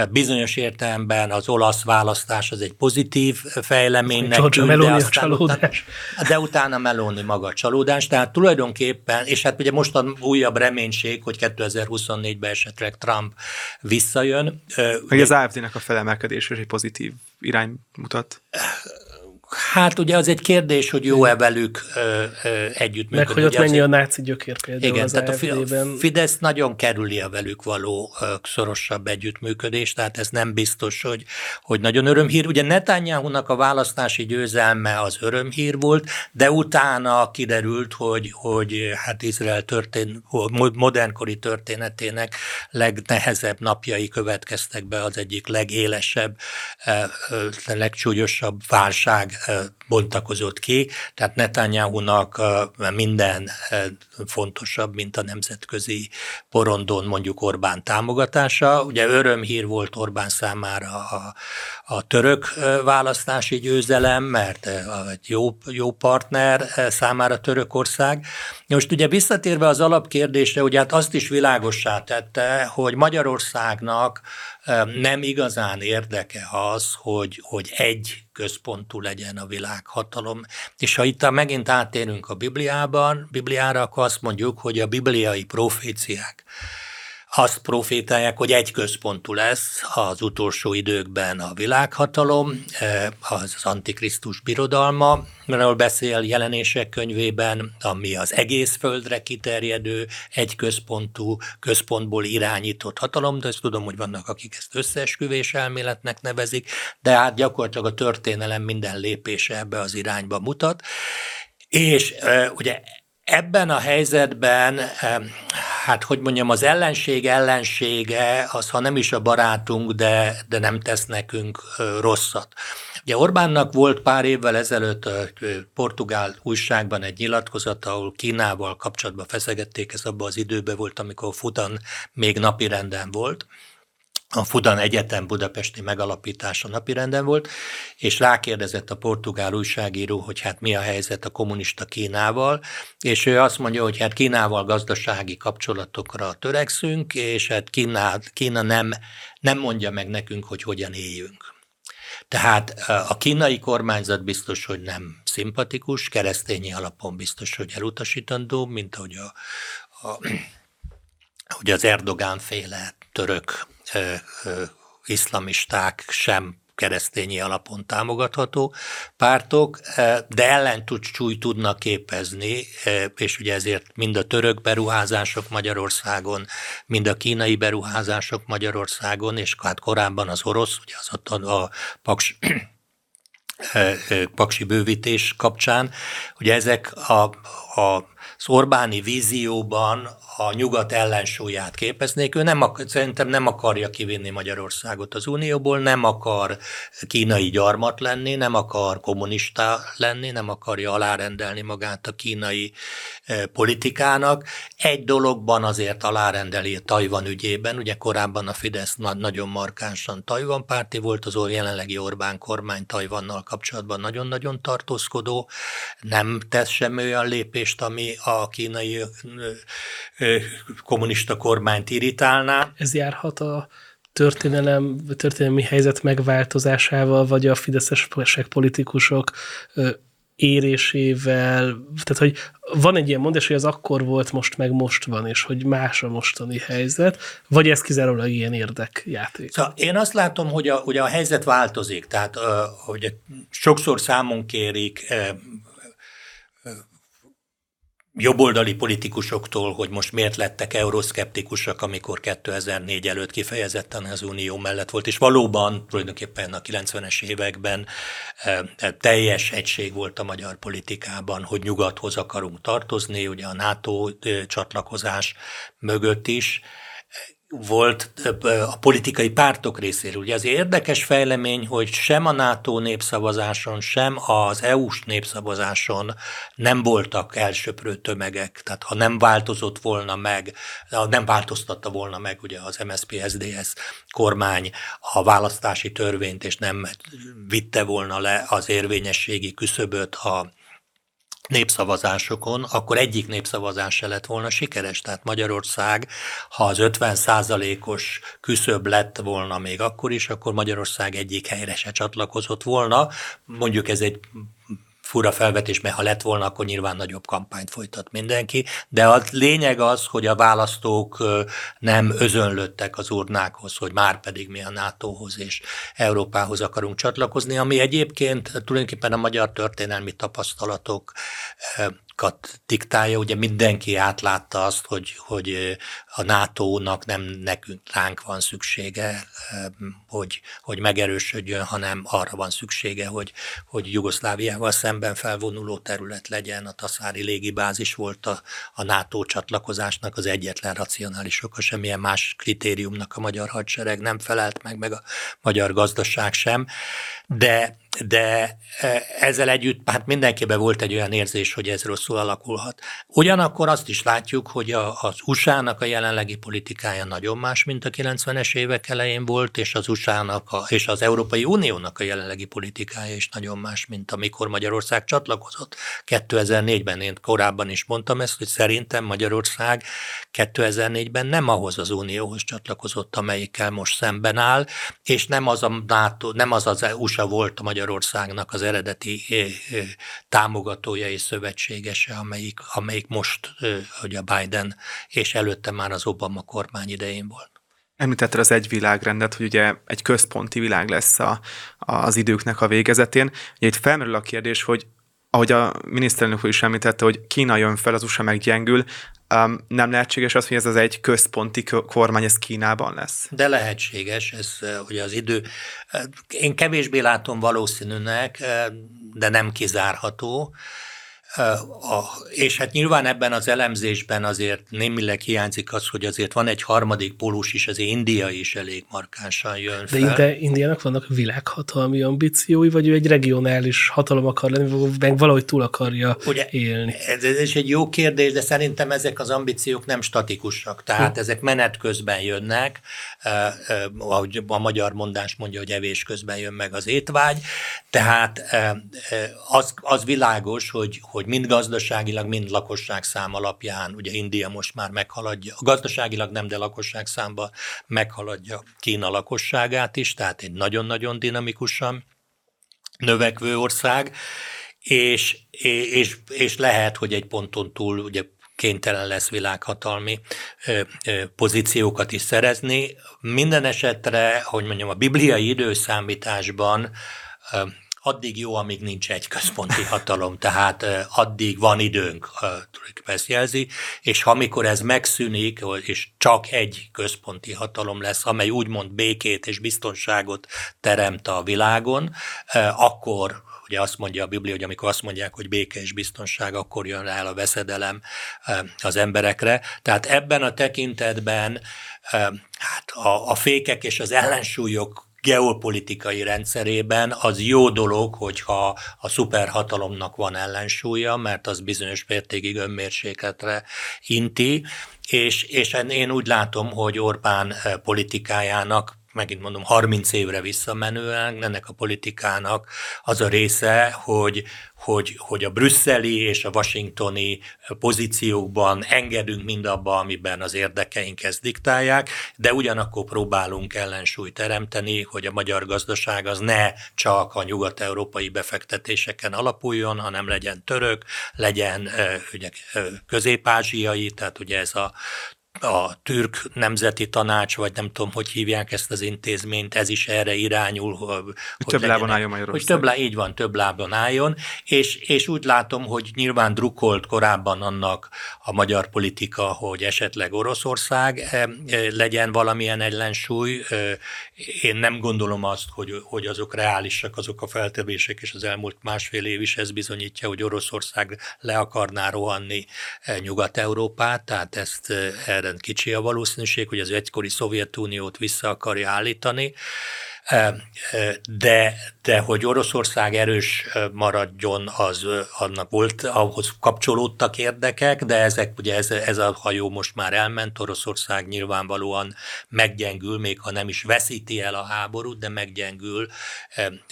Speaker 2: Bizonyos értelemben az olasz választás az egy pozitív fejleménynek.
Speaker 1: Giorgia Meloni a csalódás.
Speaker 2: Utána, de utána Meloni maga a csalódás. Tehát tulajdonképpen, és hát ugye most a újabb reménység, hogy 2024-ben esetleg Trump visszajön.
Speaker 3: Hogy az AFD-nek a felemelkedés is egy pozitív irány mutat
Speaker 2: Hát ugye az egy kérdés, hogy jó-e velük ö, ö, együttműködni.
Speaker 1: Meg hogy ott mennyi azért... a náci gyökér például
Speaker 2: Igen,
Speaker 1: az
Speaker 2: tehát a Fidesz nagyon kerüli a velük való ö, szorosabb együttműködést, tehát ez nem biztos, hogy, hogy nagyon örömhír. Ugye Netanyahu-nak a választási győzelme az örömhír volt, de utána kiderült, hogy, hogy hát Izrael történ, modernkori történetének legnehezebb napjai következtek be az egyik legélesebb, legcsúlyosabb válság uh, bontakozott ki, tehát Netanyahu-nak minden fontosabb, mint a nemzetközi porondon mondjuk Orbán támogatása. Ugye örömhír volt Orbán számára a, a török választási győzelem, mert egy jó, jó partner számára Törökország. Most ugye visszatérve az alapkérdésre, ugye hát azt is világossá tette, hogy Magyarországnak nem igazán érdeke az, hogy, hogy egy központú legyen a világhatalom. És ha itt megint átérünk a Bibliában, Bibliára, akkor azt mondjuk, hogy a bibliai proféciák azt profétálják, hogy egy központú lesz az utolsó időkben a világhatalom, eh, az, Antikrisztus birodalma, mert beszél jelenések könyvében, ami az egész földre kiterjedő, egy központú, központból irányított hatalom, de ezt tudom, hogy vannak, akik ezt összeesküvés elméletnek nevezik, de hát gyakorlatilag a történelem minden lépése ebbe az irányba mutat. És e, ugye ebben a helyzetben, hát hogy mondjam, az ellenség ellensége, az ha nem is a barátunk, de, de nem tesz nekünk rosszat. Ugye Orbánnak volt pár évvel ezelőtt a portugál újságban egy nyilatkozat, ahol Kínával kapcsolatban feszegették, ez abban az időben volt, amikor Futan még napirenden volt, a Fudan Egyetem budapesti megalapítása napirenden volt, és rákérdezett a portugál újságíró, hogy hát mi a helyzet a kommunista Kínával, és ő azt mondja, hogy hát Kínával gazdasági kapcsolatokra törekszünk, és hát Kína, Kína nem, nem mondja meg nekünk, hogy hogyan éljünk. Tehát a kínai kormányzat biztos, hogy nem szimpatikus, keresztényi alapon biztos, hogy elutasítandó, mint ahogy a, a, ugye az Erdogán féle török ö, ö, iszlamisták sem keresztényi alapon támogatható pártok, de ellentúcsúly tudnak képezni, és ugye ezért mind a török beruházások Magyarországon, mind a kínai beruházások Magyarországon, és hát korábban az orosz, ugye az ott a, a Paks paksi bővítés kapcsán. Ugye ezek a, a, az Orbáni vízióban a nyugat ellensúlyát képeznék. Ő nem, szerintem nem akarja kivinni Magyarországot az Unióból, nem akar kínai gyarmat lenni, nem akar kommunista lenni, nem akarja alárendelni magát a kínai e, politikának. Egy dologban azért alárendeli Tajvan ügyében, ugye korábban a Fidesz nagyon markánsan Tajvan párti volt, az jelenlegi Orbán kormány Tajvannal kapcsolatban nagyon-nagyon tartózkodó, nem tesz semmi olyan lépést, ami a kínai kommunista kormányt irritálná.
Speaker 1: Ez járhat a történelem, történelmi helyzet megváltozásával, vagy a fideszes politikusok érésével, tehát hogy van egy ilyen mondás, hogy az akkor volt, most meg most van, és hogy más a mostani helyzet, vagy ez kizárólag ilyen érdekjáték?
Speaker 2: Szóval én azt látom, hogy a, hogy a helyzet változik, tehát hogy sokszor számon kérik jobboldali politikusoktól, hogy most miért lettek euroszkeptikusak, amikor 2004 előtt kifejezetten az Unió mellett volt, és valóban tulajdonképpen a 90-es években e, teljes egység volt a magyar politikában, hogy nyugathoz akarunk tartozni, ugye a NATO e, csatlakozás mögött is, volt a politikai pártok részéről. Ugye az érdekes fejlemény, hogy sem a NATO népszavazáson, sem az EU-s népszavazáson nem voltak elsöprő tömegek. Tehát ha nem változott volna meg, nem változtatta volna meg ugye az MSZP-SZDSZ kormány a választási törvényt, és nem vitte volna le az érvényességi küszöböt a népszavazásokon, akkor egyik népszavazás se lett volna sikeres. Tehát Magyarország, ha az 50 os küszöb lett volna még akkor is, akkor Magyarország egyik helyre se csatlakozott volna. Mondjuk ez egy fura felvetés, mert ha lett volna, akkor nyilván nagyobb kampányt folytat mindenki, de a lényeg az, hogy a választók nem özönlöttek az urnákhoz, hogy már pedig mi a NATO-hoz és Európához akarunk csatlakozni, ami egyébként tulajdonképpen a magyar történelmi tapasztalatok diktálja, ugye mindenki átlátta azt, hogy, hogy a NATO-nak nem nekünk ránk van szüksége, hogy, hogy megerősödjön, hanem arra van szüksége, hogy, hogy Jugoszláviával szemben felvonuló terület legyen. A Taszári légibázis volt a, a NATO csatlakozásnak az egyetlen racionális oka, semmilyen más kritériumnak a magyar hadsereg nem felelt meg, meg a magyar gazdaság sem. De de e, ezzel együtt hát mindenkiben volt egy olyan érzés, hogy ez rosszul alakulhat. Ugyanakkor azt is látjuk, hogy a, az USA-nak a jelenlegi politikája nagyon más, mint a 90-es évek elején volt, és az USA-nak a, és az Európai Uniónak a jelenlegi politikája is nagyon más, mint amikor Magyarország csatlakozott. 2004-ben én korábban is mondtam ezt, hogy szerintem Magyarország 2004-ben nem ahhoz az unióhoz csatlakozott, amelyikkel most szemben áll, és nem az a NATO, nem az az USA volt a Magyarországnak az eredeti támogatója és szövetségese, amelyik, amelyik most, hogy a Biden és előtte már az Obama kormány idején volt.
Speaker 3: Említetted az egy világrendet, hogy ugye egy központi világ lesz a, az időknek a végezetén. Ugye itt felmerül a kérdés, hogy ahogy a miniszterelnök is említette, hogy Kína jön fel, az USA meggyengül, um, nem lehetséges az, hogy ez az egy központi kormány, ez Kínában lesz?
Speaker 2: De lehetséges, ez ugye az idő. Én kevésbé látom valószínűnek, de nem kizárható. A, és hát nyilván ebben az elemzésben azért némileg hiányzik az, hogy azért van egy harmadik pólus is, azért India is elég markánsan jön
Speaker 1: fel. De ide Indiának vannak világhatalmi ambíciói, vagy ő egy regionális hatalom akar lenni, meg valahogy túl akarja Ugye, élni?
Speaker 2: Ez, ez egy jó kérdés, de szerintem ezek az ambíciók nem statikusak, tehát hm. ezek menet közben jönnek, ahogy a magyar mondás mondja, hogy evés közben jön meg az étvágy, tehát eh, az, az világos, hogy, hogy mind gazdaságilag, mind lakosság szám alapján, ugye India most már meghaladja, gazdaságilag nem, de lakosság számba meghaladja Kína lakosságát is, tehát egy nagyon-nagyon dinamikusan növekvő ország, és, és, és lehet, hogy egy ponton túl ugye kénytelen lesz világhatalmi pozíciókat is szerezni. Minden esetre, hogy mondjam, a bibliai időszámításban addig jó, amíg nincs egy központi hatalom, tehát addig van időnk, ezt jelzi, és amikor ez megszűnik, és csak egy központi hatalom lesz, amely úgymond békét és biztonságot teremt a világon, akkor ugye azt mondja a Biblia, hogy amikor azt mondják, hogy béke és biztonság, akkor jön el a veszedelem az emberekre. Tehát ebben a tekintetben hát a, a fékek és az ellensúlyok geopolitikai rendszerében az jó dolog, hogyha a szuperhatalomnak van ellensúlya, mert az bizonyos mértékig önmérsékletre inti, és, és én úgy látom, hogy Orbán eh, politikájának megint mondom, 30 évre visszamenően ennek a politikának az a része, hogy, hogy, hogy a brüsszeli és a washingtoni pozíciókban engedünk mindabba, amiben az érdekeink ezt diktálják, de ugyanakkor próbálunk ellensúlyt teremteni, hogy a magyar gazdaság az ne csak a nyugat-európai befektetéseken alapuljon, hanem legyen török, legyen ugye, közép-ázsiai, tehát ugye ez a a türk nemzeti tanács, vagy nem tudom, hogy hívják ezt az intézményt, ez is erre irányul. Hogy,
Speaker 3: több lábon álljon Magyarország.
Speaker 2: Hogy több, lá, így van, több lábon álljon, és, és úgy látom, hogy nyilván drukkolt korábban annak a magyar politika, hogy esetleg Oroszország eh, eh, legyen valamilyen ellensúly. Eh, én nem gondolom azt, hogy, hogy azok reálisak, azok a feltevések, és az elmúlt másfél év is ez bizonyítja, hogy Oroszország le akarná rohanni Nyugat-Európát, tehát ezt erre kicsi a valószínűség, hogy az egykori Szovjetuniót vissza akarja állítani. De, de hogy Oroszország erős maradjon, az annak volt, ahhoz kapcsolódtak érdekek, de ezek ugye ez, ez a hajó most már elment, Oroszország nyilvánvalóan meggyengül, még ha nem is veszíti el a háborút, de meggyengül,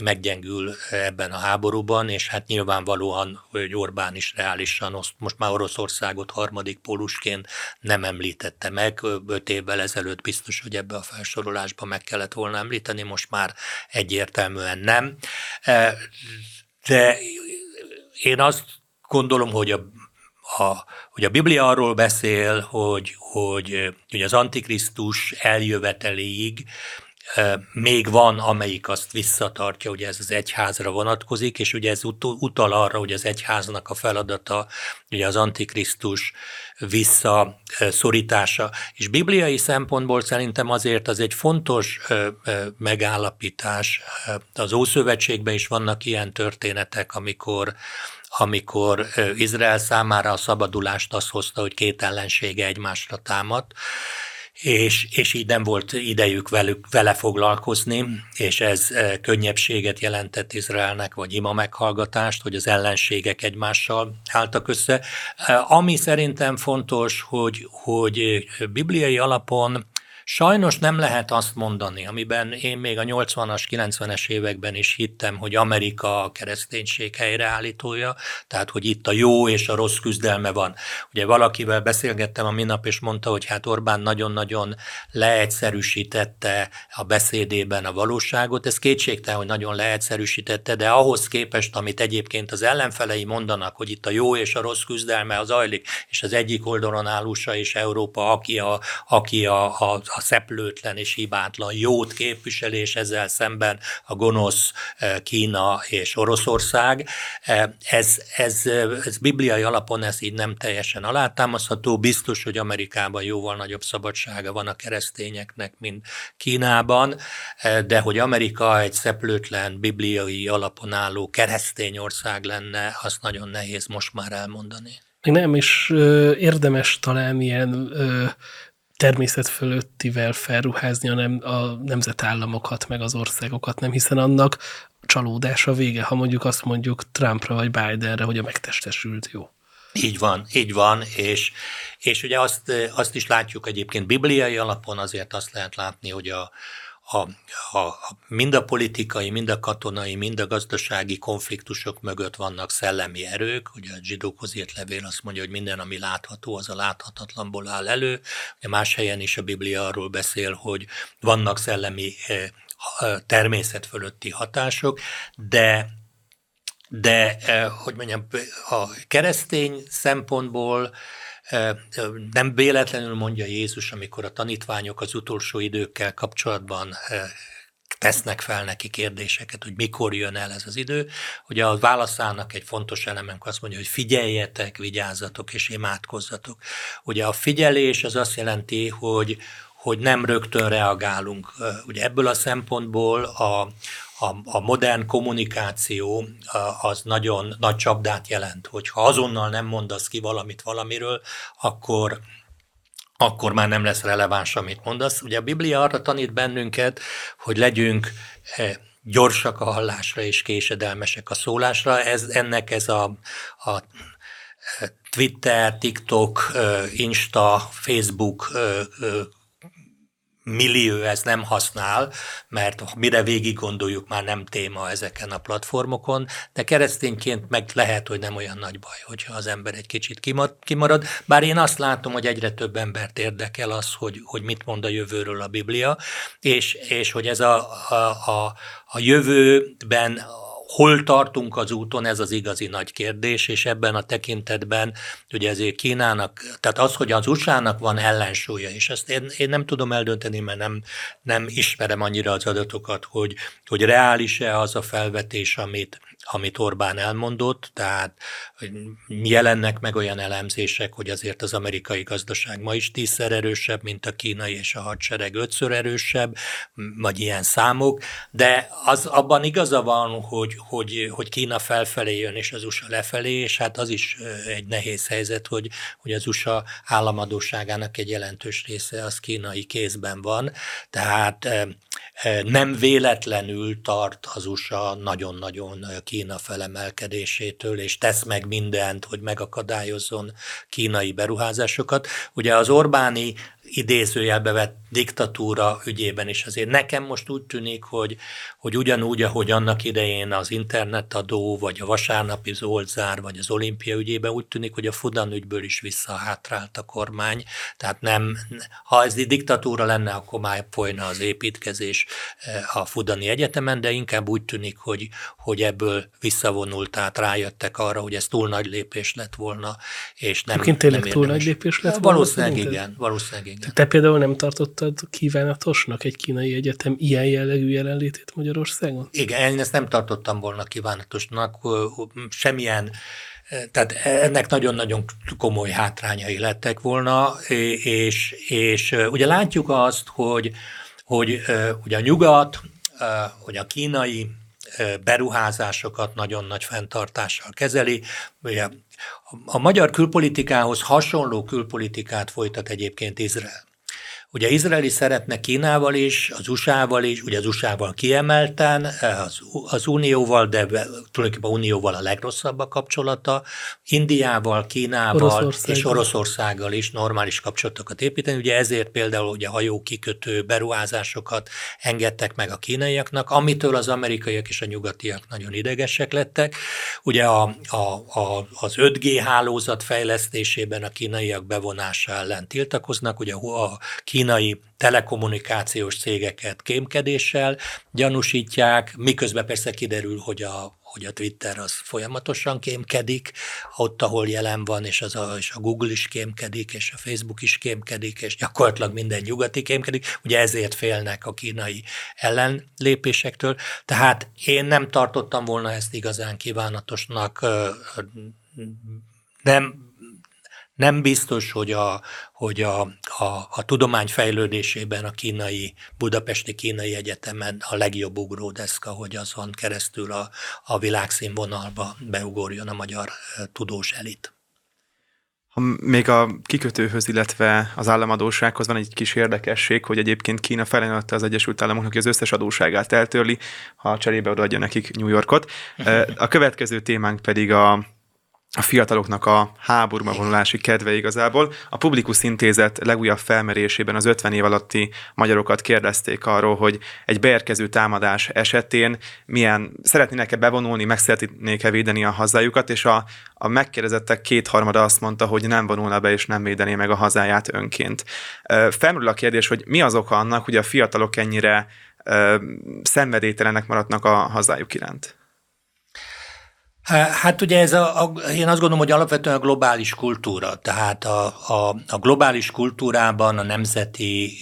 Speaker 2: meggyengül ebben a háborúban, és hát nyilvánvalóan, hogy Orbán is reálisan most már Oroszországot harmadik pólusként nem említette meg, öt évvel ezelőtt biztos, hogy ebbe a felsorolásba meg kellett volna említeni, most már egyértelműen nem. De én azt gondolom, hogy a, a, hogy a Biblia arról beszél, hogy, hogy, hogy az Antikrisztus eljöveteléig még van, amelyik azt visszatartja, hogy ez az egyházra vonatkozik, és ugye ez utal arra, hogy az egyháznak a feladata ugye az Antikrisztus visszaszorítása. És bibliai szempontból szerintem azért az egy fontos megállapítás. Az Ószövetségben is vannak ilyen történetek, amikor amikor Izrael számára a szabadulást azt hozta, hogy két ellensége egymásra támadt, és, és így nem volt idejük velük, vele foglalkozni, és ez könnyebbséget jelentett Izraelnek, vagy ima meghallgatást, hogy az ellenségek egymással álltak össze. Ami szerintem fontos, hogy, hogy bibliai alapon Sajnos nem lehet azt mondani, amiben én még a 80-as, 90-es években is hittem, hogy Amerika a kereszténység helyreállítója, tehát hogy itt a jó és a rossz küzdelme van. Ugye valakivel beszélgettem a minap, és mondta, hogy hát Orbán nagyon-nagyon leegyszerűsítette a beszédében a valóságot. Ez kétségtelen, hogy nagyon leegyszerűsítette, de ahhoz képest, amit egyébként az ellenfelei mondanak, hogy itt a jó és a rossz küzdelme az ajlik, és az egyik oldalon áll és Európa, aki a, aki a, a, a szeplőtlen és hibátlan jót képviselés, ezzel szemben a gonosz eh, Kína és Oroszország. Eh, ez, ez, ez bibliai alapon ez így nem teljesen alátámasztható. Biztos, hogy Amerikában jóval nagyobb szabadsága van a keresztényeknek, mint Kínában, eh, de hogy Amerika egy szeplőtlen, bibliai alapon álló keresztény ország lenne, azt nagyon nehéz most már elmondani.
Speaker 1: Nem, és érdemes talán ilyen természet fölöttivel felruházni a, nem, a nemzetállamokat, meg az országokat nem, hiszen annak csalódás a vége, ha mondjuk azt mondjuk Trumpra vagy Bidenre, hogy a megtestesült jó.
Speaker 2: Így van, így van, és, és ugye azt, azt is látjuk egyébként bibliai alapon, azért azt lehet látni, hogy a, a, a, mind a politikai, mind a katonai, mind a gazdasági konfliktusok mögött vannak szellemi erők. Ugye a zsidókhoz írt levél azt mondja, hogy minden, ami látható, az a láthatatlanból áll elő. Ugye más helyen is a Biblia arról beszél, hogy vannak szellemi eh, természet fölötti hatások, de de, eh, hogy mondjam, a keresztény szempontból nem véletlenül mondja Jézus, amikor a tanítványok az utolsó időkkel kapcsolatban tesznek fel neki kérdéseket, hogy mikor jön el ez az idő. Ugye a válaszának egy fontos eleme, azt mondja, hogy figyeljetek, vigyázzatok és imádkozzatok. Ugye a figyelés az azt jelenti, hogy, hogy nem rögtön reagálunk. Ugye ebből a szempontból a, a, a modern kommunikáció az nagyon nagy csapdát jelent, hogyha azonnal nem mondasz ki valamit valamiről, akkor akkor már nem lesz releváns, amit mondasz. Ugye a Biblia arra tanít bennünket, hogy legyünk eh, gyorsak a hallásra és késedelmesek a szólásra. Ez, ennek ez a, a eh, Twitter, TikTok, eh, Insta, Facebook millió ez nem használ, mert mire végig gondoljuk, már nem téma ezeken a platformokon, de keresztényként meg lehet, hogy nem olyan nagy baj, hogyha az ember egy kicsit kimarad. Bár én azt látom, hogy egyre több embert érdekel az, hogy, hogy mit mond a jövőről a Biblia, és, és hogy ez a, a, a, a jövőben hol tartunk az úton, ez az igazi nagy kérdés, és ebben a tekintetben ugye ezért Kínának, tehát az, hogy az USA-nak van ellensúlya, és ezt én, én nem tudom eldönteni, mert nem, nem ismerem annyira az adatokat, hogy, hogy reális-e az a felvetés, amit, amit Orbán elmondott, tehát jelennek meg olyan elemzések, hogy azért az amerikai gazdaság ma is tízszer erősebb, mint a kínai, és a hadsereg ötször erősebb, vagy ilyen számok, de az abban igaza van, hogy, hogy, hogy Kína felfelé jön, és az USA lefelé, és hát az is egy nehéz helyzet, hogy, hogy az USA államadóságának egy jelentős része az kínai kézben van, tehát nem véletlenül tart az USA nagyon-nagyon Kína felemelkedésétől, és tesz meg mindent, hogy megakadályozzon kínai beruházásokat. Ugye az Orbáni idézőjelbe vett diktatúra ügyében is azért nekem most úgy tűnik, hogy, hogy ugyanúgy, ahogy annak idején az internetadó, vagy a vasárnapi zoldzár, vagy az olimpia ügyében úgy tűnik, hogy a Fudan ügyből is visszahátrált a kormány. Tehát nem, ha ez egy diktatúra lenne, akkor már folyna az építkezés eh, a Fudani Egyetemen, de inkább úgy tűnik, hogy, hogy ebből visszavonult, tehát rájöttek arra, hogy ez túl nagy lépés lett volna, és nem,
Speaker 1: Egyébként tényleg
Speaker 2: nem
Speaker 1: túl nagy lépés lett volna?
Speaker 2: Valószínűleg
Speaker 1: szerinted?
Speaker 2: igen, valószínűleg igen.
Speaker 1: Te például nem tartottad kívánatosnak egy kínai egyetem ilyen jellegű jelenlétét Magyarországon?
Speaker 2: Igen, én ezt nem tartottam volna kívánatosnak, semmilyen tehát ennek nagyon-nagyon komoly hátrányai lettek volna, és, és ugye látjuk azt, hogy, hogy ugye a nyugat, hogy a kínai beruházásokat nagyon nagy fenntartással kezeli. Ugye a magyar külpolitikához hasonló külpolitikát folytat egyébként Izrael. Ugye Izrael is szeretne Kínával is, az USA-val is, ugye az USA-val kiemelten, az, az Unióval, de tulajdonképpen Unióval a legrosszabb a kapcsolata, Indiával, Kínával Oroszország. és Oroszországgal is normális kapcsolatokat építeni. Ugye ezért például ugye hajó kikötő beruházásokat engedtek meg a kínaiaknak, amitől az amerikaiak és a nyugatiak nagyon idegesek lettek. Ugye a, a, a, az 5G hálózat fejlesztésében a kínaiak bevonása ellen tiltakoznak, ugye a kínai telekommunikációs cégeket kémkedéssel gyanúsítják, miközben persze kiderül, hogy a, hogy a Twitter az folyamatosan kémkedik, ott, ahol jelen van, és, az a, és a Google is kémkedik, és a Facebook is kémkedik, és gyakorlatilag minden nyugati kémkedik, ugye ezért félnek a kínai ellenlépésektől. Tehát én nem tartottam volna ezt igazán kívánatosnak, nem nem biztos, hogy a, hogy a, a, a tudomány fejlődésében a kínai, budapesti kínai egyetemen a legjobb ugródeszka, hogy azon keresztül a, a világszínvonalba beugorjon a magyar tudós elit.
Speaker 3: Ha még a kikötőhöz, illetve az államadósághoz van egy kis érdekesség, hogy egyébként Kína felajánlotta az Egyesült Államoknak, hogy az összes adóságát eltörli, ha cserébe odaadja nekik New Yorkot. [laughs] A következő témánk pedig a a fiataloknak a háborúba vonulási kedve igazából. A Publikus Intézet legújabb felmerésében az 50 év alatti magyarokat kérdezték arról, hogy egy beérkező támadás esetén milyen szeretnének-e bevonulni, meg szeretnék-e védeni a hazájukat, és a, a megkérdezettek kétharmada azt mondta, hogy nem vonulna be és nem védené meg a hazáját önként. Felmerül a kérdés, hogy mi az oka annak, hogy a fiatalok ennyire szenvedélytelenek maradnak a hazájuk iránt?
Speaker 2: Hát ugye ez a, a, én azt gondolom, hogy alapvetően a globális kultúra, tehát a, a, a globális kultúrában a nemzeti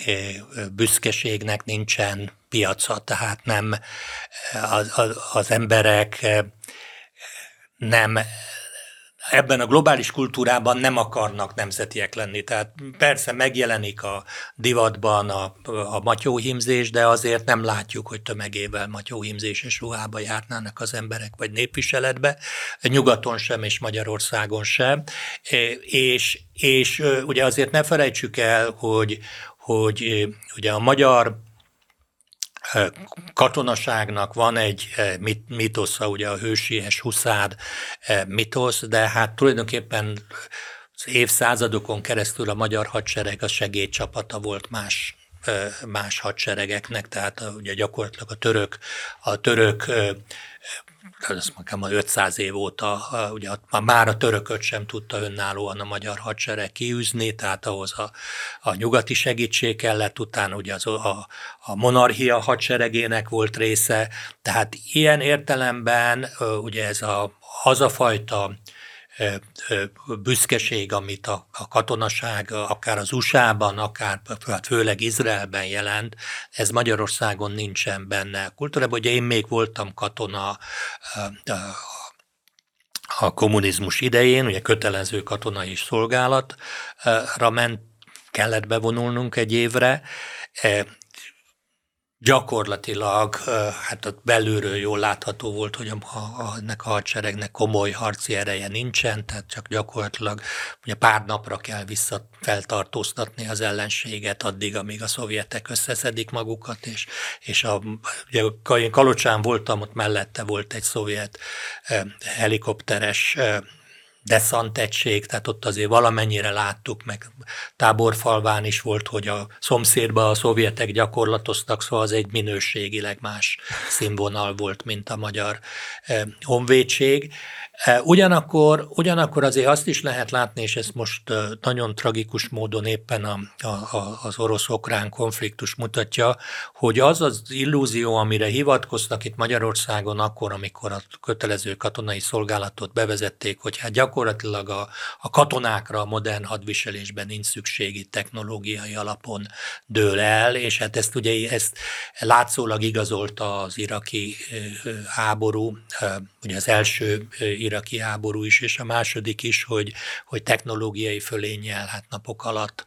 Speaker 2: büszkeségnek nincsen piaca, tehát nem az, az, az emberek nem ebben a globális kultúrában nem akarnak nemzetiek lenni. Tehát persze megjelenik a divatban a, a matyóhimzés, de azért nem látjuk, hogy tömegével matyóhimzéses ruhába járnának az emberek, vagy népviseletbe, nyugaton sem és Magyarországon sem. És, és ugye azért ne felejtsük el, hogy, hogy ugye a magyar katonaságnak van egy mitosza, ugye a hősies huszád mitosz, de hát tulajdonképpen az évszázadokon keresztül a magyar hadsereg a segédcsapata volt más más hadseregeknek, tehát ugye gyakorlatilag a török, a török azt mondom, 500 év óta, ugye már a törököt sem tudta önállóan a magyar hadsereg kiűzni, tehát ahhoz a, a nyugati segítség kellett, utána ugye az, a, a monarchia hadseregének volt része, tehát ilyen értelemben ugye ez a hazafajta büszkeség, amit a, a katonaság akár az USA-ban, akár hát főleg Izraelben jelent, ez Magyarországon nincsen benne kultúrában. Ugye én még voltam katona a kommunizmus idején, ugye kötelező katonai szolgálatra ment, kellett bevonulnunk egy évre, gyakorlatilag hát ott belülről jól látható volt, hogy a, a, ennek a hadseregnek komoly harci ereje nincsen, tehát csak gyakorlatilag ugye pár napra kell visszafeltartóztatni az ellenséget addig, amíg a szovjetek összeszedik magukat, és, és a, ugye én Kalocsán voltam, ott mellette volt egy szovjet helikopteres deszant egység, tehát ott azért valamennyire láttuk, meg táborfalván is volt, hogy a szomszédban a szovjetek gyakorlatoztak, szóval az egy minőségileg más színvonal volt, mint a magyar honvédség. Ugyanakkor, ugyanakkor azért azt is lehet látni, és ezt most nagyon tragikus módon éppen a, a, az orosz-okrán konfliktus mutatja, hogy az az illúzió, amire hivatkoztak itt Magyarországon akkor, amikor a kötelező katonai szolgálatot bevezették, hogy hát gyakorlatilag a, a katonákra a modern hadviselésben nincs szükségi technológiai alapon dől el, és hát ezt ugye ezt látszólag igazolta az iraki háború, ugye az első iraki háború is, és a második is, hogy, hogy technológiai fölényel hát napok alatt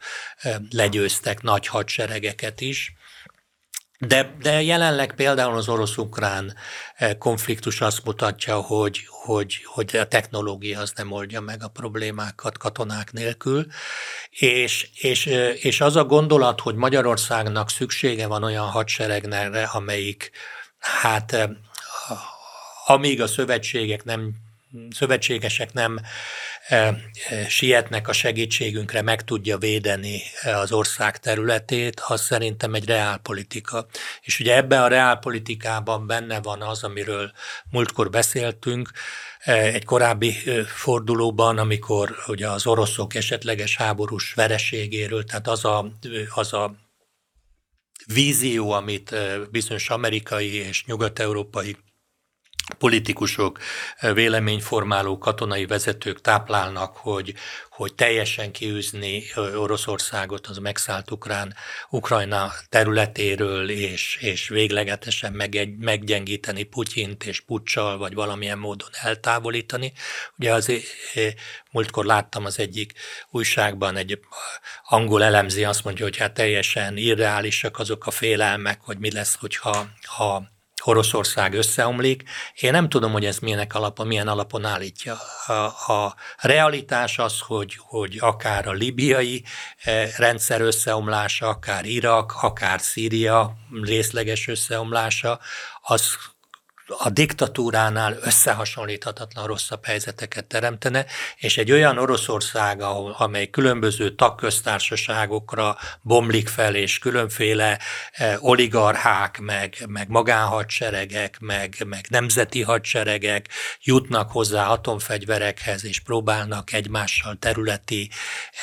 Speaker 2: legyőztek nagy hadseregeket is. De, de jelenleg például az orosz-ukrán konfliktus azt mutatja, hogy, hogy, hogy a technológia az nem oldja meg a problémákat katonák nélkül, és, és, és az a gondolat, hogy Magyarországnak szüksége van olyan hadseregnek, amelyik hát amíg a szövetségek nem szövetségesek nem e, e, sietnek a segítségünkre, meg tudja védeni az ország területét, az szerintem egy reálpolitika. És ugye ebben a reálpolitikában benne van az, amiről múltkor beszéltünk, e, egy korábbi fordulóban, amikor ugye az oroszok esetleges háborús vereségéről, tehát az a, az a vízió, amit bizonyos amerikai és nyugat-európai politikusok, véleményformáló katonai vezetők táplálnak, hogy, hogy teljesen kiűzni Oroszországot az megszállt Ukrán, Ukrajna területéről, és, és véglegetesen meg, meggyengíteni Putyint és Puccsal, vagy valamilyen módon eltávolítani. Ugye az múltkor láttam az egyik újságban, egy angol elemzi azt mondja, hogy hát teljesen irreálisak azok a félelmek, hogy mi lesz, hogyha ha Oroszország összeomlik. Én nem tudom, hogy ez milyen alapon, milyen alapon állítja. A, a realitás az, hogy, hogy akár a libiai eh, rendszer összeomlása, akár Irak, akár Szíria részleges összeomlása, az a diktatúránál összehasonlíthatatlan rosszabb helyzeteket teremtene, és egy olyan Oroszország, amely különböző tagköztársaságokra bomlik fel, és különféle e, oligarchák, meg, meg magánhadseregek, meg, meg nemzeti hadseregek jutnak hozzá atomfegyverekhez, és próbálnak egymással területi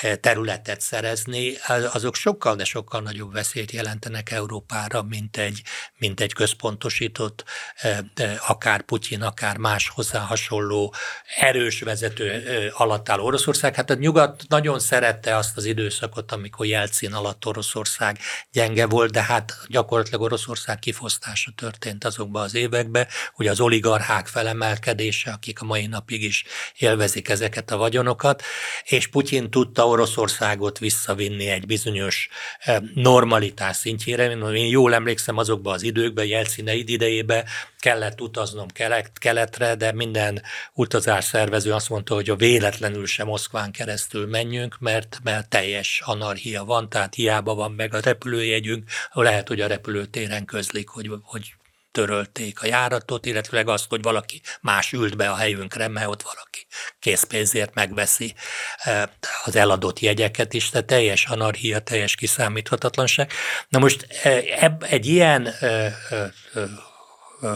Speaker 2: e, területet szerezni, azok sokkal, de sokkal nagyobb veszélyt jelentenek Európára, mint egy, mint egy központosított e, akár Putyin, akár más hozzá hasonló erős vezető alatt áll Oroszország. Hát a nyugat nagyon szerette azt az időszakot, amikor Jelcin alatt Oroszország gyenge volt, de hát gyakorlatilag Oroszország kifosztása történt azokban az években, hogy az oligarchák felemelkedése, akik a mai napig is élvezik ezeket a vagyonokat, és Putyin tudta Oroszországot visszavinni egy bizonyos normalitás szintjére. Én jól emlékszem azokban az időkben, Jelcin idejében kellett utaznom kelet, keletre, de minden utazás szervező azt mondta, hogy a véletlenül sem Moszkván keresztül menjünk, mert, mert teljes anarchia van, tehát hiába van meg a repülőjegyünk, lehet, hogy a repülőtéren közlik, hogy, hogy törölték a járatot, illetve azt, hogy valaki más ült be a helyünkre, mert ott valaki készpénzért megveszi e, az eladott jegyeket is, tehát teljes anarchia, teljes kiszámíthatatlanság. Na most e, egy ilyen e,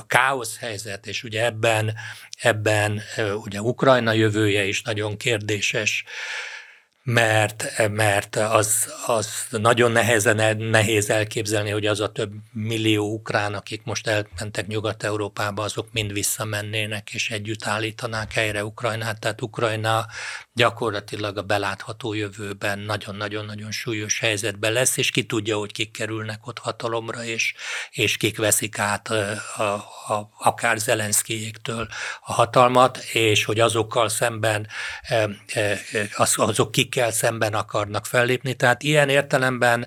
Speaker 2: káosz helyzet, és ugye ebben, ebben ugye Ukrajna jövője is nagyon kérdéses, mert, mert az, az nagyon nehezen, nehéz elképzelni, hogy az a több millió ukrán, akik most elmentek Nyugat-Európába, azok mind visszamennének, és együtt állítanák helyre Ukrajnát. Tehát Ukrajna gyakorlatilag a belátható jövőben nagyon-nagyon-nagyon súlyos helyzetben lesz, és ki tudja, hogy kik kerülnek ott hatalomra, és, és kik veszik át a, a, a, akár Zelenszkijéktől a hatalmat, és hogy azokkal szemben az, azok kikkel szemben akarnak fellépni. Tehát ilyen értelemben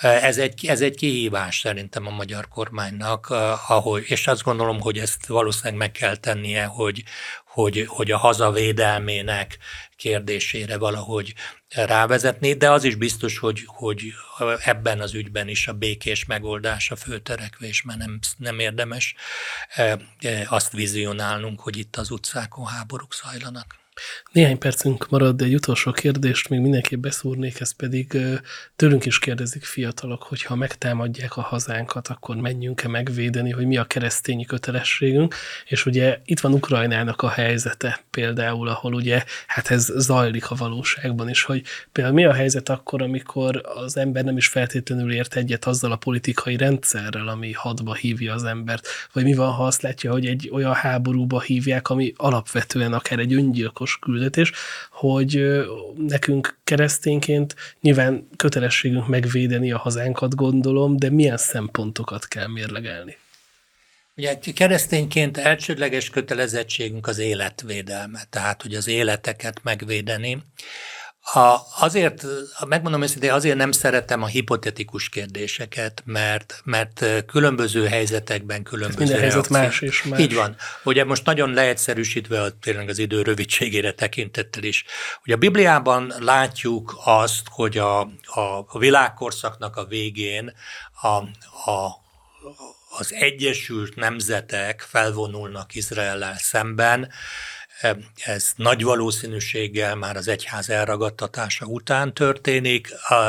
Speaker 2: ez egy, ez egy kihívás szerintem a magyar kormánynak, ahogy, és azt gondolom, hogy ezt valószínűleg meg kell tennie, hogy, hogy, hogy a hazavédelmének kérdésére valahogy rávezetni, de az is biztos, hogy, hogy ebben az ügyben is a békés megoldás a főterekvés, mert nem, nem érdemes azt vizionálnunk, hogy itt az utcákon háborúk zajlanak.
Speaker 1: Néhány percünk marad, de egy utolsó kérdést még mindenképp beszúrnék, ez pedig tőlünk is kérdezik fiatalok, hogy ha megtámadják a hazánkat, akkor menjünk-e megvédeni, hogy mi a keresztényi kötelességünk, és ugye itt van Ukrajnának a helyzete például, ahol ugye hát ez zajlik a valóságban is, hogy például mi a helyzet akkor, amikor az ember nem is feltétlenül ért egyet azzal a politikai rendszerrel, ami hadba hívja az embert, vagy mi van, ha azt látja, hogy egy olyan háborúba hívják, ami alapvetően akár egy öngyilkos küldetés, küldetés, hogy nekünk keresztényként nyilván kötelességünk megvédeni a hazánkat, gondolom, de milyen szempontokat kell mérlegelni?
Speaker 2: Ugye keresztényként elsődleges kötelezettségünk az életvédelme, tehát hogy az életeket megvédeni. A, azért, megmondom őszintén, azért nem szeretem a hipotetikus kérdéseket, mert, mert különböző helyzetekben különböző
Speaker 1: Minden helyzet más és más.
Speaker 2: Így van. Ugye most nagyon leegyszerűsítve, tényleg az idő rövidségére tekintettel is. Ugye a Bibliában látjuk azt, hogy a, a, a világkorszaknak a végén a, a az Egyesült Nemzetek felvonulnak Izraellel szemben, ez nagy valószínűséggel már az egyház elragadtatása után történik,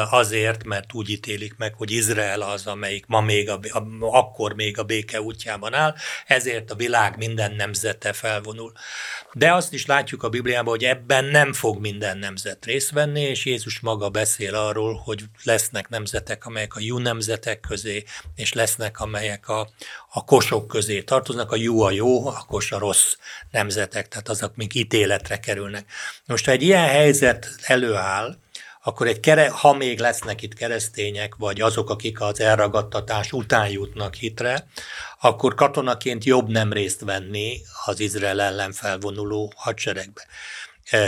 Speaker 2: azért, mert úgy ítélik meg, hogy Izrael az, amelyik ma még a, akkor még a béke útjában áll, ezért a világ minden nemzete felvonul. De azt is látjuk a Bibliában, hogy ebben nem fog minden nemzet részt venni, és Jézus maga beszél arról, hogy lesznek nemzetek, amelyek a jó nemzetek közé, és lesznek, amelyek a, a kosok közé tartoznak, a jó a jó, a kos a rossz nemzetek, tehát azok még ítéletre kerülnek. Most, ha egy ilyen helyzet előáll, akkor egy kere, ha még lesznek itt keresztények, vagy azok, akik az elragadtatás után jutnak hitre, akkor katonaként jobb nem részt venni az Izrael ellen felvonuló hadseregbe.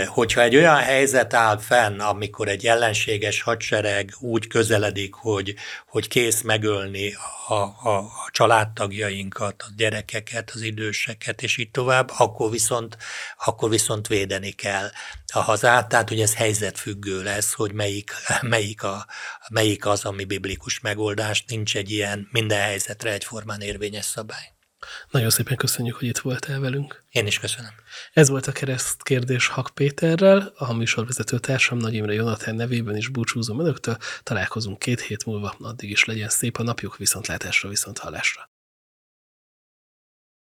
Speaker 2: Hogyha egy olyan helyzet áll fenn, amikor egy ellenséges hadsereg úgy közeledik, hogy, hogy kész megölni a, a, a családtagjainkat, a gyerekeket, az időseket, és így tovább, akkor viszont, akkor viszont védeni kell a hazát, tehát hogy ez helyzetfüggő lesz, hogy melyik, [laughs] melyik, a, melyik az, ami biblikus megoldás, nincs egy ilyen minden helyzetre egyformán érvényes szabály.
Speaker 1: Nagyon szépen köszönjük, hogy itt voltál velünk.
Speaker 2: Én is köszönöm.
Speaker 1: Ez volt a kereszt kérdés Hak Péterrel, a műsorvezető társam Nagy Imre Jonathan nevében is búcsúzom önöktől. Találkozunk két hét múlva, addig is legyen szép a napjuk, viszontlátásra, viszont hallásra.